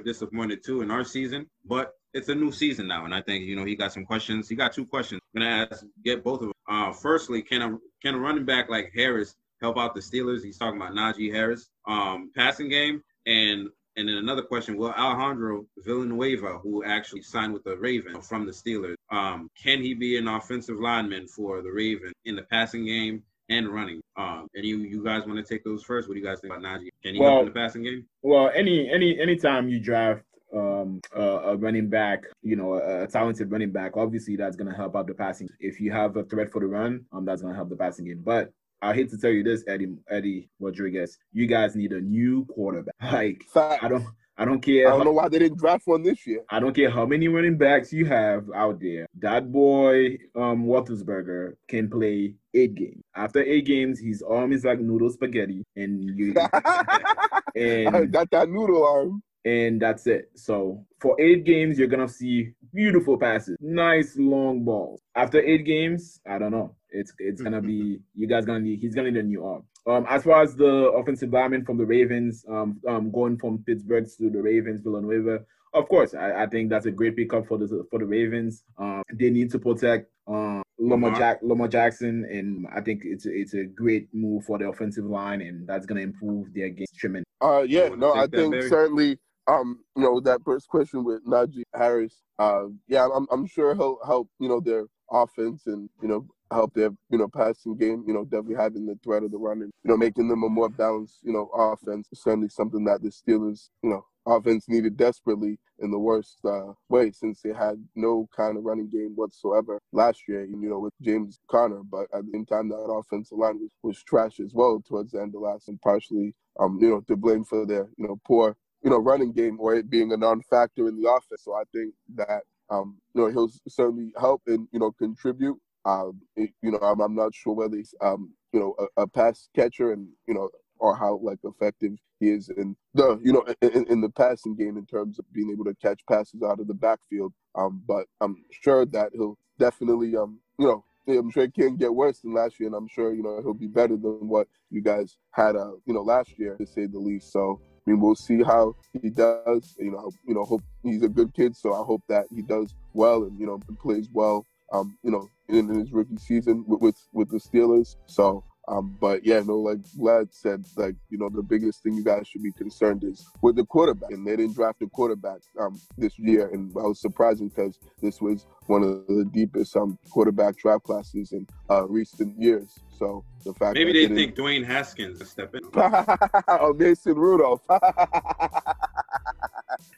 disappointed too in our season, but it's a new season now, and I think you know he got some questions. He got two questions. I'm gonna ask, get both of them. Uh, firstly, can a can a running back like Harris help out the Steelers? He's talking about Najee Harris, um, passing game, and and then another question: Will Alejandro Villanueva, who actually signed with the Raven from the Steelers, um, can he be an offensive lineman for the Raven in the passing game and running? Um, and you you guys want to take those first? What do you guys think about Najee? Can he well, help in the passing game? Well, any any anytime you draft um, a, a, running back, you know, a, a, talented running back, obviously that's going to help out the passing. If you have a threat for the run, um, that's going to help the passing game. But I hate to tell you this, Eddie Eddie Rodriguez, you guys need a new quarterback. Like I don't I don't care. I don't how- know why they didn't draft one this year. I don't care how many running backs you have out there. That boy, um, Watersberger, can play eight games. After eight games, his arm is like noodle spaghetti, and you and got that noodle arm. And that's it. So for eight games, you're gonna see beautiful passes, nice long balls. After eight games, I don't know. It's it's gonna be you guys gonna need he's gonna need a new arm. Um, as far as the offensive lineman from the Ravens, um, um, going from Pittsburgh to the Ravens, Villanueva, of course, I, I think that's a great pickup for the for the Ravens. Um, they need to protect um Lamar, Lamar. Jack, Lamar Jackson, and I think it's a, it's a great move for the offensive line, and that's gonna improve their game tremendously. Uh, yeah, wanna no, I take think Barry? certainly. Um, you know that first question with Najee Harris. Uh, yeah, I'm I'm sure he'll help. You know their offense and you know help their you know passing game. You know definitely having the threat of the running. You know making them a more balanced you know offense. Certainly something that the Steelers you know offense needed desperately in the worst uh, way since they had no kind of running game whatsoever last year. You know with James Conner, but at the same time that offensive line was, was trash as well towards the end of last and partially um, you know, to blame for their, you know, poor, you know, running game or it being a non-factor in the offense. So I think that, um, you know, he'll certainly help and, you know, contribute. Um, it- you know, I'm, I'm not sure whether he's, um, you know, a, a pass catcher and, you know, or how like effective he is in the, you know, in, in the passing game in terms of being able to catch passes out of the backfield. Um, but I'm sure that he'll definitely, um, you know, I'm sure it can't get worse than last year, and I'm sure you know he'll be better than what you guys had, uh, you know, last year to say the least. So mean, we'll see how he does. You know, you know, hope he's a good kid, so I hope that he does well and you know plays well. Um, you know, in, in his rookie season with, with with the Steelers. So, um, but yeah, no, like Vlad said, like you know, the biggest thing you guys should be concerned is with the quarterback, and they didn't draft a quarterback um this year, and I was surprising because this was one of the deepest um quarterback draft classes in uh, recent years. So the fact Maybe they think Dwayne Haskins will step in. oh, Mason Rudolph.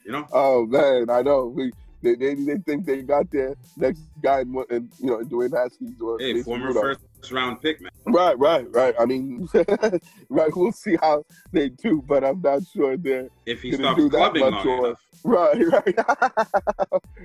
You know, oh man, I know. We they, they they think they got their next guy in, one- you know Dwayne Haskins or hey, Mason former Rudolph. first round pick, man. Right, right, right. I mean, right. We'll see how they do, but I'm not sure they're If he stops do that clubbing much long or- right, right.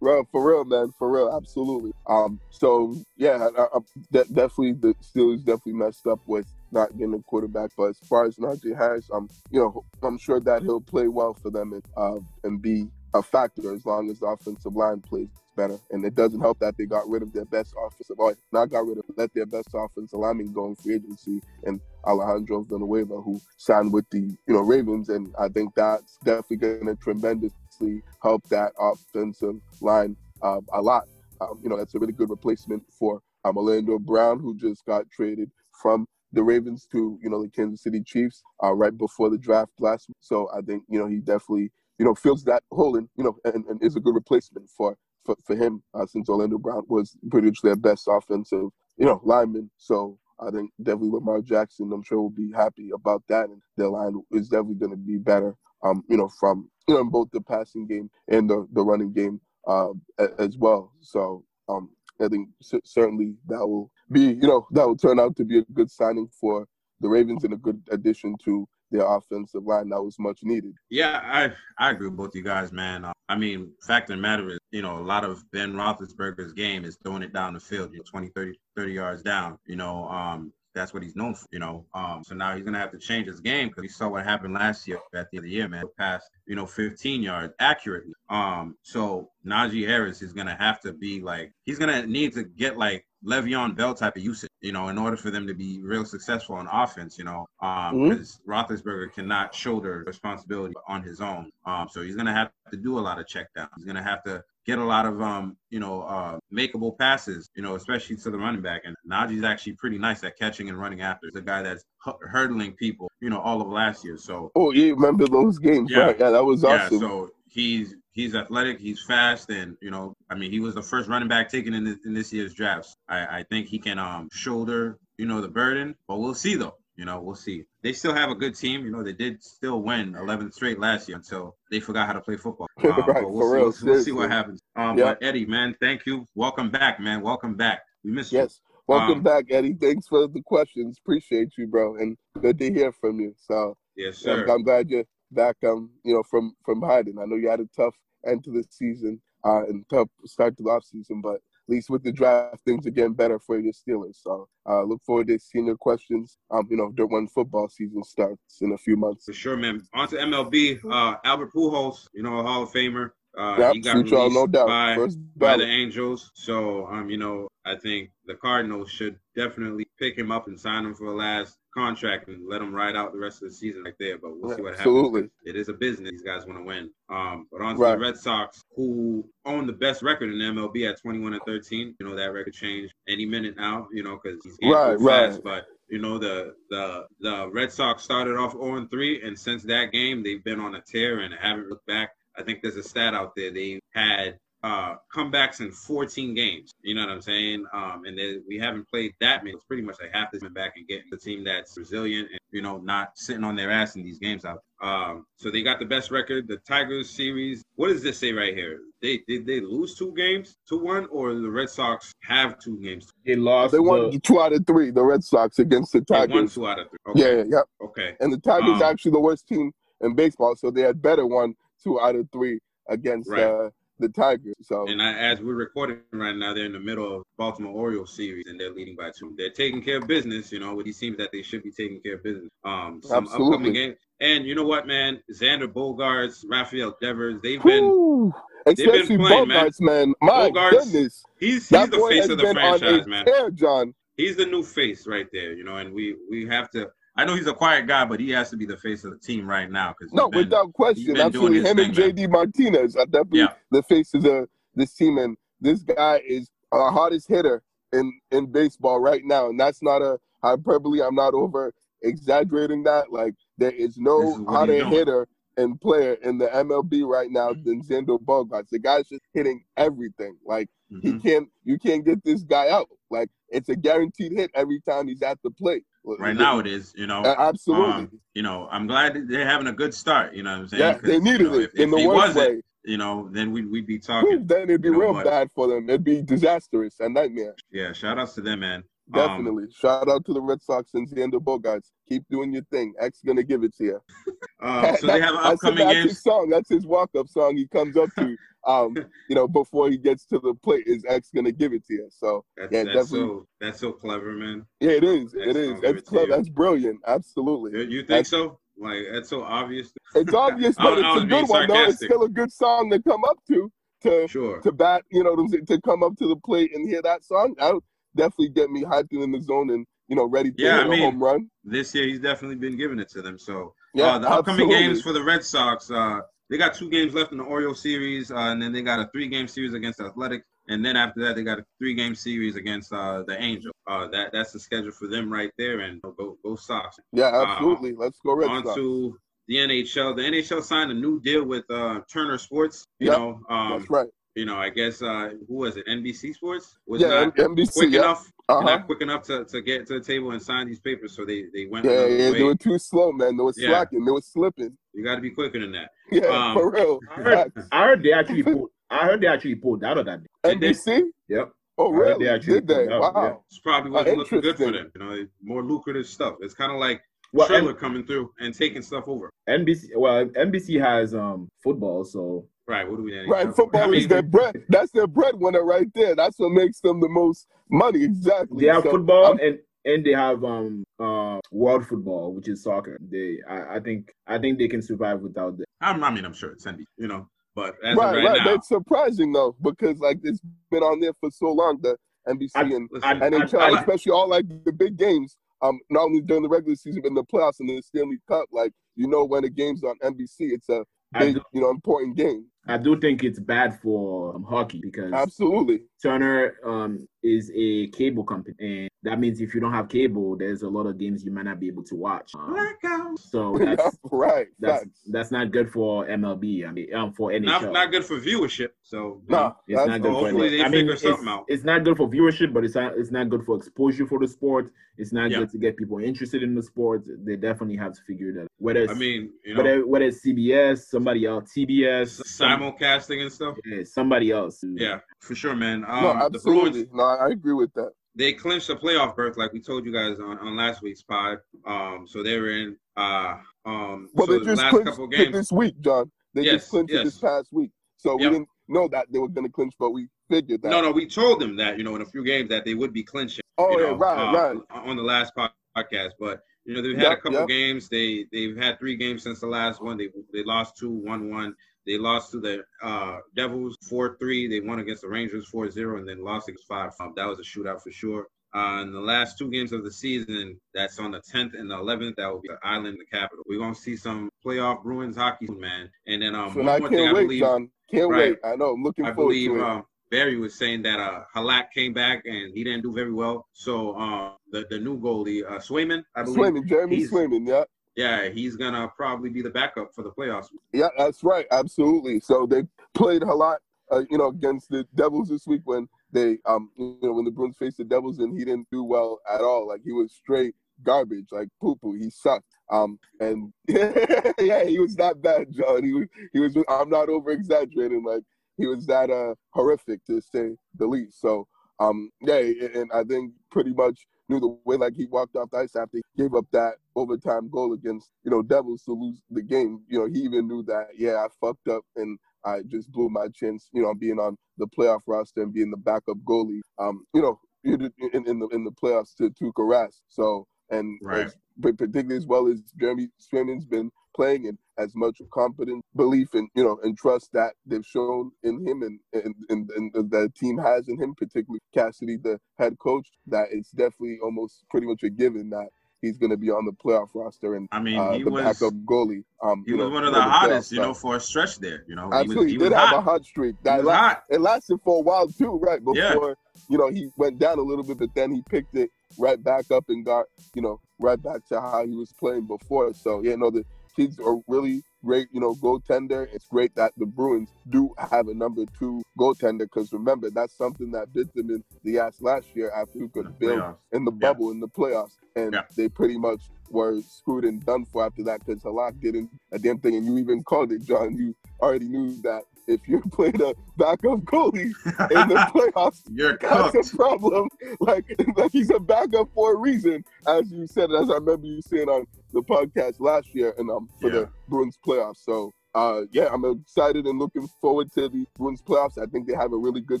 right, for real, man, for real, absolutely. Um, so yeah, I, I, de- definitely the Steelers definitely messed up with not getting a quarterback. But as far as Najee Harris, I'm um, you know, I'm sure that he'll play well for them and uh, and be a factor as long as the offensive line plays better. And it doesn't help that they got rid of their best offensive, or not got rid of, let their best offensive lineman go in free agency, and Alejandro Villanueva, who signed with the you know Ravens, and I think that's definitely going to tremendously help that offensive line uh, a lot. Um, you know, that's a really good replacement for um, Orlando Brown, who just got traded from the Ravens to you know the Kansas City Chiefs uh, right before the draft last week. So I think you know he definitely you know fills that hole and you know and, and is a good replacement for for, for him uh, since Orlando Brown was pretty much their best offensive you know lineman. So I think definitely Lamar Jackson, I'm sure will be happy about that, and their line is definitely going to be better. Um, you know, from you know in both the passing game and the the running game uh, as well. So um, I think certainly that will be you know that will turn out to be a good signing for the Ravens and a good addition to their offensive line that was much needed. Yeah, I I agree with both you guys, man. Uh, I mean, fact of the matter is, you know, a lot of Ben Roethlisberger's game is throwing it down the field, you know, 20, 30, 30 yards down. You know, um, that's what he's known for, you know. Um, so now he's gonna have to change his game because we saw what happened last year at the end of the year, man. Past, you know, 15 yards accurately. Um, so Najee Harris is gonna have to be like he's gonna need to get like Le'Veon Bell type of usage, you know, in order for them to be real successful on offense, you know, um, because Roethlisberger cannot shoulder responsibility on his own. Um, so he's gonna have to do a lot of check down. He's gonna have to get a lot of um, you know, uh, makeable passes, you know, especially to the running back. And Najee's actually pretty nice at catching and running after. He's a guy that's hurdling people, you know, all of last year. So Oh, yeah, remember those games, Yeah. right? Yeah, that was awesome. yeah, so he's he's athletic, he's fast, and you know, I mean, he was the first running back taken in this, in this year's drafts. I, I think he can um shoulder, you know, the burden, but we'll see though. You know, we'll see. They still have a good team. You know, they did still win 11 straight last year until they forgot how to play football. Um, Right, but we'll, for see, real, we'll, see- we'll see what happens. Um, Yeah. But Eddie, man, thank you. Welcome back, man. Welcome back. We missed you. yes. Welcome Um, back, Eddie. Thanks for the questions. Appreciate you, bro, and good to hear from you. So Yes, I'm, sir. I'm glad you're back, um, you know, from from hiding. I know you had a tough end to the season uh, and tough start to the off season, but at least with the draft, things are getting better for your Steelers. So uh, look forward to seeing your questions. Um, you know, when football season starts in a few months. For sure, man. On to MLB. Uh, Albert Pujols, you know, a Hall of Famer. Uh, Yep, he got released no doubt. by, by the. Angels. So, um, you know, I think the Cardinals should definitely pick him up and sign him for the last contract and let him ride out the rest of the season right there. But we'll see what happens. Absolutely. happens. It is a business. These guys want to win. Um, but on to Right. the Red Sox, who own the best record in MLB at 21 and 13. You know, that record changed any minute now, you know, because he's getting Right, fast. right. But you know, the the the Red Sox started off 0 and 3, and since that game, they've been on a tear and haven't looked back. I think there's a stat out there. They had uh, comebacks in 14 games. You know what I'm saying? Um, and they, we haven't played that many. It's pretty much like half this been back and getting the team that's resilient and you know not sitting on their ass in these games out. Um, so they got the best record. The Tigers series. What does this say right here? They did they lose two games to one, or the Red Sox have two games? They lost. They won the- two out of three. The Red Sox against the They won Tigers. two out of three. Yeah, Okay. yeah, yeah. Okay. And the Tigers Um, actually the worst team in baseball, so they had better won two out of three against Right. uh, the Tigers. So And I, as we're recording right now, they're in the middle of Baltimore Orioles series, and they're leading by two. They're taking care of business, you know. With these teams that they should be taking care of business. Um, some Absolutely. upcoming games, and you know what, man? Xander Bogaerts, Rafael Devers, they've been. Whew. they've been especially playing, man. Bogaerts, man. My Bogaerts, goodness, He's he's the face of the franchise, man. tear, John. He's the new face right there, you know. And we we have to. I know he's a quiet guy, but he has to be the face of the team right now because No, without question, absolutely. doing Him and thing, man. JD Martinez are definitely Yeah. the faces of this team, and this guy is our hottest hitter in in baseball right now, and that's not a hyperbole. I'm not over exaggerating that. Like there is no is hotter hitter and player in the MLB right now than Xander Bogaerts. The guy's just hitting everything. Like he Mhm. can't, you can't get this guy out. Like it's a guaranteed hit every time he's at the plate. Right now it is, you know. Absolutely. Um, you know, I'm glad they're having a good start. You know what I'm saying? yeah, they you needed know, it if, in if the he worst wasn't, way. you know, then we'd we'd be talking. then it'd be you know real what? bad for them. It'd be disastrous, a nightmare. Yeah, shout outs to them, man. Um, Definitely. Shout out to the Red Sox and Xander Bogaerts. Keep doing your thing. X gonna give it to you. uh, so they have That's- upcoming that's his song. That's his walk-up song. He comes up to, um, you know, before he gets to the plate. Is X gonna give it to you? So That's, yeah, that's definitely. so that's so clever, man. yeah, it is. It is. That's it clever. That's brilliant. Absolutely. You, you think That's- so? Like that's so obvious. It's obvious, but I it's a good one though. It's still a good song to come up to. To Sure. to bat, you know, to come up to the plate and hear that song, would definitely get me hyped and in the zone and you know ready to Yeah, I a mean, home run. This year he's definitely been giving it to them. So Yeah, uh, the upcoming absolutely. games for the Red Sox, uh, they got two games left in the Orioles series, uh, and then they got a three-game series against Athletics, and then after that they got a three-game series against uh, the Angels. Uh, that that's the schedule for them right there, and go go Sox. Yeah, Uh, absolutely. Let's go Red on Sox. to the NHL. The NHL signed a new deal with uh, Turner Sports. You Yep, know, um, That's right. You know, I guess uh, who was it? NBC Sports was Yeah, not NBC. quick Yeah, enough, uh-huh. not quick enough to, to get to the table and sign these papers. So they they went yeah, yeah. way. They were too slow, man. They were Yeah. slacking. They were slipping. You got to be quicker than that. Yeah, Um, for real. I heard, I heard they actually pulled. I heard they actually pulled out of that. Deal. Did they? NBC? Yep. Oh, I really? they actually Did they? pulled out, Wow. It's probably Uh, wasn't looking good for them. You know, more lucrative stuff. It's kind of like Well, Triller coming through and taking stuff over. NBC. Well, NBC has um football, so Right. What do we? Right, football I is their bread. That's their breadwinner right there. That's what makes them the most money. Exactly. they have So, football I'm- and and they have um uh world football, which is soccer. They I, I think I think they can survive without that. I'm, I mean, I'm sure it's NBC. You know, but as right, of right, right. now, That's surprising though, because like it's been on there for so long. The NBC I- and listen, I- NHL, I- especially all like the big games. Um, not only during the regular season, but in the playoffs and the Stanley Cup. Like you know, when the game's on NBC, it's a I big, do, you know, important game. I do think it's bad for um, hockey because Absolutely. Turner um is a cable company, and that means if you don't have cable, there's a lot of games you might not be able to watch. Um, blackout. so that's right. that's Facts. that's not good for MLB. I mean, um, for NHL. Not not good for viewership. So you Nah, It's not good hopefully for they I mean, figure it's, something out. it's not good for viewership, but it's not it's not good for exposure for the sport. It's not Yeah. good to get people interested in the sport. They definitely have to figure that. out. Whether it's, I mean, you know, whether whether it's CBS, somebody else, TBS, some- simulcasting and stuff. yeah, somebody else. Yeah, for sure, man. Um, no, the Bruins, absolutely. No, I agree with that. They clinched a playoff berth, like we told you guys on, on last week's pod. Um, so they were in. Uh, um, Well, so they the just last clinched couple of games. this week, John. They Yes, just clinched it yes. this past week. So Yep. we didn't know that they were going to clinch, but we figured that. No, no, we told them that you know in a few games that they would be clinching. Oh, you yeah, right, uh, right. On the last podcast, but you know they've had a couple yep. games. They they've had three games since the last one. They they lost two, one one. They lost to the uh, Devils four three. They won against the Rangers 4-0 and then lost against five. Um, that was a shootout for sure. Uh, in the last two games of the season, that's on the 10th and the 11th. That will be the Island, the capital. We're gonna see some playoff Bruins hockey, man. And then um, So one I more can't thing, I wait, believe. John. Can't Right. wait. I know. I'm looking I forward believe to it. uh, Barry was saying that uh, Halak came back and he didn't do very well. So uh, the the new goalie, uh, Swayman, I believe, Swayman, Jeremy Swayman, yeah. Yeah, he's gonna probably be the backup for the playoffs. Yeah, that's right. Absolutely. So they played a lot, uh, you know, against the Devils this week when they, um, you know, when the Bruins faced the Devils and he didn't do well at all. Like he was straight garbage, like poo poo. He sucked. Um, and yeah, he was not bad, John. He was, he was. I'm not over exaggerating. Like he was that uh horrific to say the least. So, um, yeah, and I think pretty much knew the way like he walked off the ice after he gave up that overtime goal against you know Devils to lose the game. You know, he even knew that yeah, I fucked up and I just blew my chance. You know, being on the playoff roster and being the backup goalie. Um, you know, in, in the in the playoffs to to Rask. So and Right. as- particularly as well as Jeremy Swayman's been playing and as much confidence, belief, and you know, and trust that they've shown in him and and, and, and the team has in him, particularly Cassidy, the head coach, that it's definitely almost pretty much a given that he's going to be on the playoff roster and I mean, uh, he the was backup goalie. Um, he you was know, one of the playoff hottest, you know, for a stretch there. You know, Absolutely, he was, he did have a hot. hot streak. He That was la- hot. it lasted for a while too, right? Before Yeah. you know he went down a little bit, but then he picked it right back up and got you know right back to how he was playing before. So yeah, no, the kids are really great. You know, goaltender. It's great that the Bruins do have a number two goaltender because remember that's something that bit them in the ass last year after we could build in the Yeah. bubble in the playoffs, and Yeah. they pretty much were screwed and done for after that because Halak didn't a damn thing, and you even called it, John. You already knew that if you played a backup goalie in the playoffs, You're that's cooked. a problem. Like, like he's a backup for a reason, as you said, as I remember you saying on the podcast last year, and um for Yeah. the Bruins playoffs. So. Uh, yeah, I'm excited and looking forward to the Bruins playoffs. I think they have a really good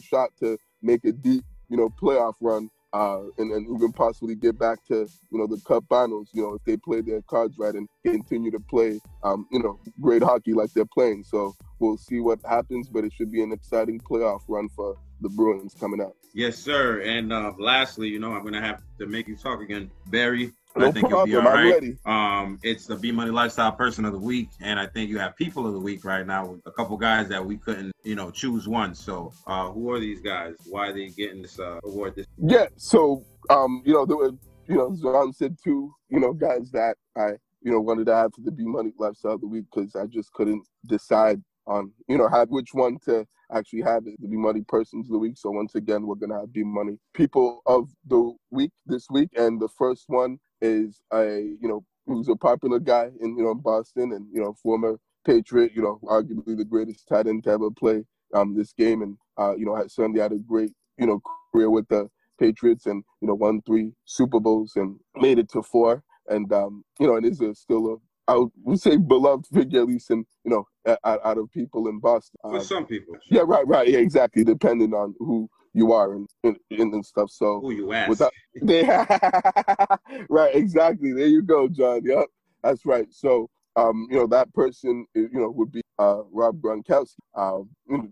shot to make a deep, you know, playoff run uh, and, and even possibly get back to you know the Cup Finals. You know, if they play their cards right and continue to play, um, you know, great hockey like they're playing. So we'll see what happens, but it should be an exciting playoff run for the Bruins coming up. Yes, sir. And uh, lastly, you know, I'm gonna have to make you talk again, Barry. No I think problem. you'll be all right. Um, it's the B Money Lifestyle Person of the Week, and I think you have People of the Week right now with a couple guys that we couldn't, you know, choose one. So, uh, who are these guys? Why are they getting this uh, award? This Yeah. So, um, you know, there were, you know, John said two, you know, guys that I, you know, wanted to have for the B Money Lifestyle of the Week because I just couldn't decide on, you know, have which one to actually have it, the B Money Persons of the Week. So once again, we're gonna have B Money People of the Week this week, and the first one is a, you know, who's a popular guy in, you know, Boston and you know, former Patriot, you know, arguably the greatest tight end to ever play um this game, and uh, you know, had certainly had a great, you know, career with the Patriots and you know won three Super Bowls and made it to four. And um you know and is a, still a I would say beloved figure at least in you know out, out of people in Boston. for Um, some people. yeah, right, right, yeah, exactly. Depending on who you are and and, and stuff. So Who you ask? without they, right, exactly. There you go, John. Yep, that's right. So, um, you know, that person, you know, would be uh, Rob Gronkowski. Uh,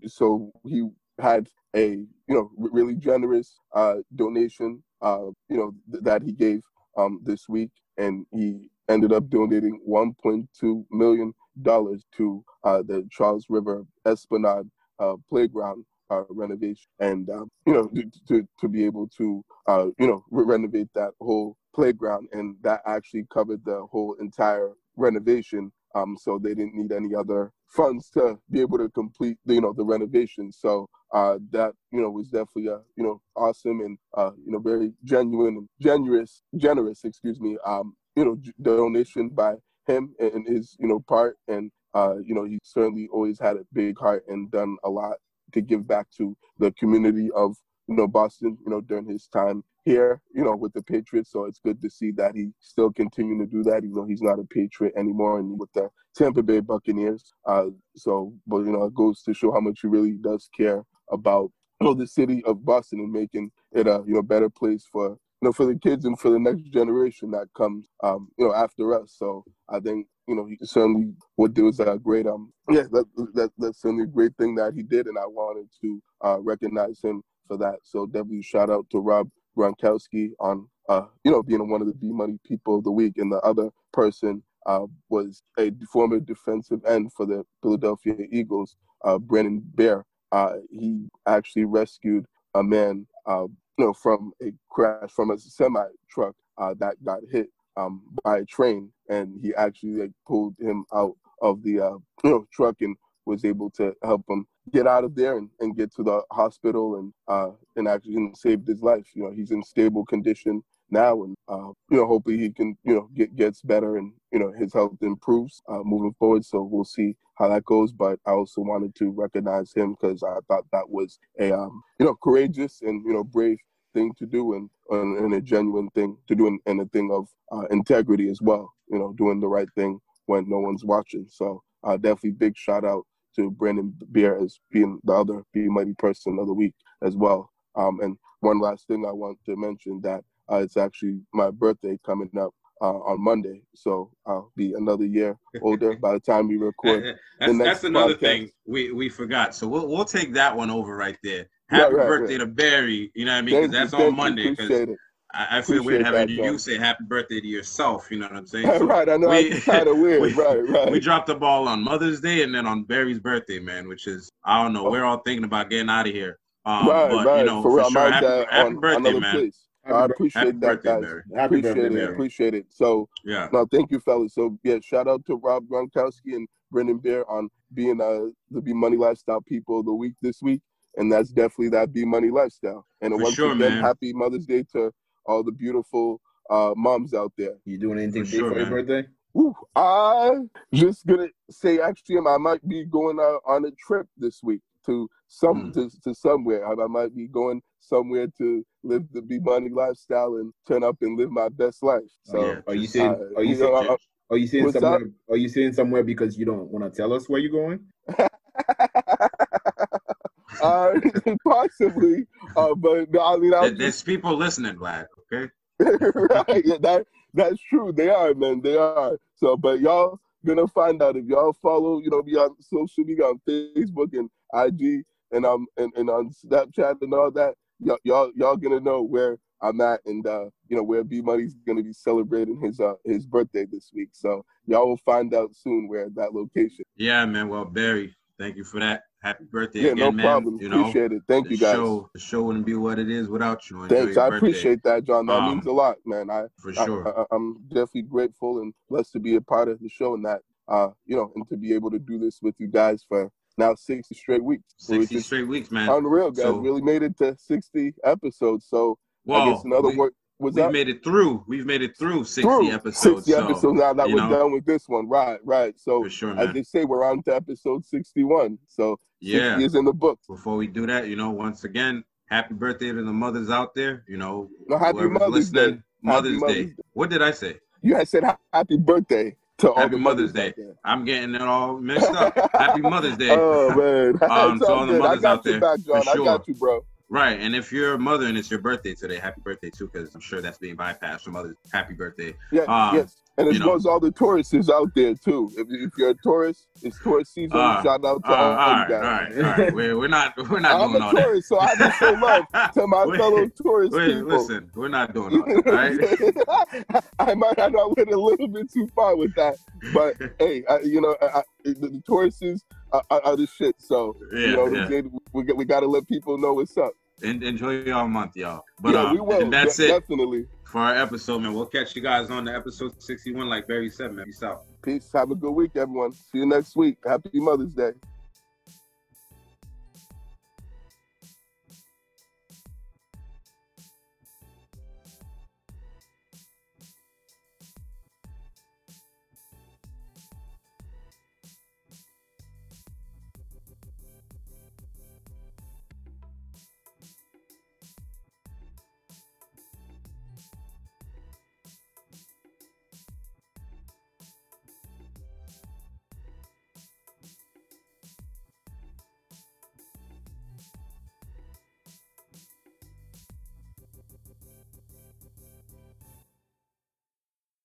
so he had a, you know, r- really generous uh, donation, uh, you know, th- that he gave um, this week, and he ended up donating 1.2 million dollars to uh, the Charles River Esplanade uh, playground uh, renovation, and um, you know to, to to be able to uh, you know re- renovate that whole playground, and that actually covered the whole entire renovation. Um, so they didn't need any other funds to be able to complete the you know the renovation. So uh, that you know was definitely a you know awesome and uh, you know very genuine generous generous excuse me um, you know donation by him and his you know part and uh, you know he certainly always had a big heart and done a lot to give back to the community of you know, Boston, you know, during his time here, you know, with the Patriots. So it's good to see that he still continuing to do that, even though he's not a Patriot anymore and with the Tampa Bay Buccaneers. Uh, so, but you know, it goes to show how much he really does care about you know the city of Boston and making it a you know better place for know, for the kids and for the next generation that comes, um, you know, after us. So I think, you know, he certainly what do is a great, um, yeah, that, that, that's certainly a great thing that he did, and I wanted to uh, recognize him for that. So definitely shout out to Rob Gronkowski on, uh, you know, being one of the B Money People of the Week, and the other person uh, was a former defensive end for the Philadelphia Eagles, uh, Brandon Bair. Uh, he actually rescued a man uh, you know, from a crash from a semi truck uh, that got hit um, by a train, and he actually like pulled him out of the uh, you know truck and was able to help him get out of there and, and get to the hospital and uh, and actually you know, saved his life. You know, he's in stable condition now, and uh, you know, hopefully he can you know get gets better and you know his health improves uh, moving forward. So we'll see how that goes. But I also wanted to recognize him because I thought that was a um, you know courageous and you know brave thing to do and, and a genuine thing to do and, and a thing of uh, integrity as well. You know, doing the right thing when no one's watching. So uh, definitely big shout out to Brandon Bair as being the other Be Mighty person of the week as well. Um, and one last thing I want to mention that uh, it's actually my birthday coming up uh, on Monday, so I'll be another year older by the time we record. that's, that's another podcast. thing we, we forgot. So we'll we'll take that one over right there. Happy right, birthday right. to Barry. You know what I mean? Because that's on Monday. Because I, I feel weird having you say happy birthday to yourself. You know what I'm saying? So right. I know. We, kind of weird. We, right. Right. We dropped the ball on Mother's Day and then on Barry's birthday, man. Which is I don't know. Oh. We're all thinking about getting out of here. Um, right. But, right. You know, for, for sure. Happy, happy birthday, man. Place. I appreciate that, birthday, guys. Barry. Happy appreciate birthday, it. Barry. Appreciate it. So, yeah. No, thank you, fellas. So, yeah, shout out to Rob Gronkowski and Brendan Bair on being uh, the B Money Lifestyle People of the Week this week, and that's definitely that B Money lifestyle. And For once sure, again, man. happy Mother's Day to all the beautiful uh, moms out there. You doing anything For sure, for your birthday? Ooh, I just gonna say actually, I might be going uh, on a trip this week to some Mm. to, to somewhere. I, I might be going somewhere to live the B Money lifestyle and turn up and live my best life. So, Oh, yeah. Are you just, saying? uh, Are you you know, saying? I- Are you saying What's somewhere? Are you saying somewhere because you don't want to tell us where you're going? uh, possibly, uh, but no, I mean, There- I'm There's people listening, Vlad. Okay. right. Yeah, that that's true. They are, man. They are. So, but y'all gonna find out if y'all follow, you know, be on social media on Facebook and IG and um and, and on Snapchat and all that. Y'all y'all y'all gonna know where I'm at and uh you know where B Money's gonna be celebrating his uh his birthday this week. So y'all will find out soon where that location. Yeah, man. Well, Barry, thank you for that. Happy birthday Yeah, again, no man. problem. You know, appreciate it. Thank you guys. show, the show wouldn't be what it is without you. Enjoy Thanks. I birthday, appreciate that, John. That Um, means a lot, man. I for sure. I, am definitely grateful and blessed to be a part of the show and that, uh, you know, and to be able to do this with you guys for now 60 straight weeks. So it's 60 just straight weeks, man. unreal, guys. So- really made it to 60 episodes. So I guess another we, word was we've that made it through. We've made it through 60 through episodes. 60 so, episodes now that we're know. done with this one. Right, right. So sure, as they say, we're on to episode 61. So 60 Yeah. is in the book. Before we do that, you know, once again, happy birthday to the mothers out there. You know, No, happy Mother's Day. Mother's, Mother's Day. Day. What did I say? You had said happy birthday to all Happy the Mother's Day. I'm getting it all mixed up. happy Mother's Day. Oh man, Um, to all the. I mothers got out you there, back, for John. I sure. got you, bro. Right, and if you're a mother and it's your birthday today, happy birthday too, because I'm sure that's being bypassed from mothers. Happy birthday. Yeah, Um, yes. And as you know. well as all the tourists is out there too. If, if you're a tourist, it's tourist season. Uh, Shout out to Uh, all, all you right, all guys. right, all right. We're, we're not we're not I'm doing a all that. tourist, so I can show love to my Wait, fellow tourist Wait, people. listen, we're not doing all that, right? I might have went a little bit too far with that, but hey, I, you know, I, I, the, the tourists is, are, are are the shit. So Yeah, you know, yeah. we, we, got- we got to let people know what's up. En- enjoy your month, y'all. But yeah, um, we will. and that's de- it Definitely. For our episode, man. We'll catch you guys on the episode 61, like Barry said, man. Peace out. Peace. Have a good week, everyone. See you next week. Happy Mother's Day.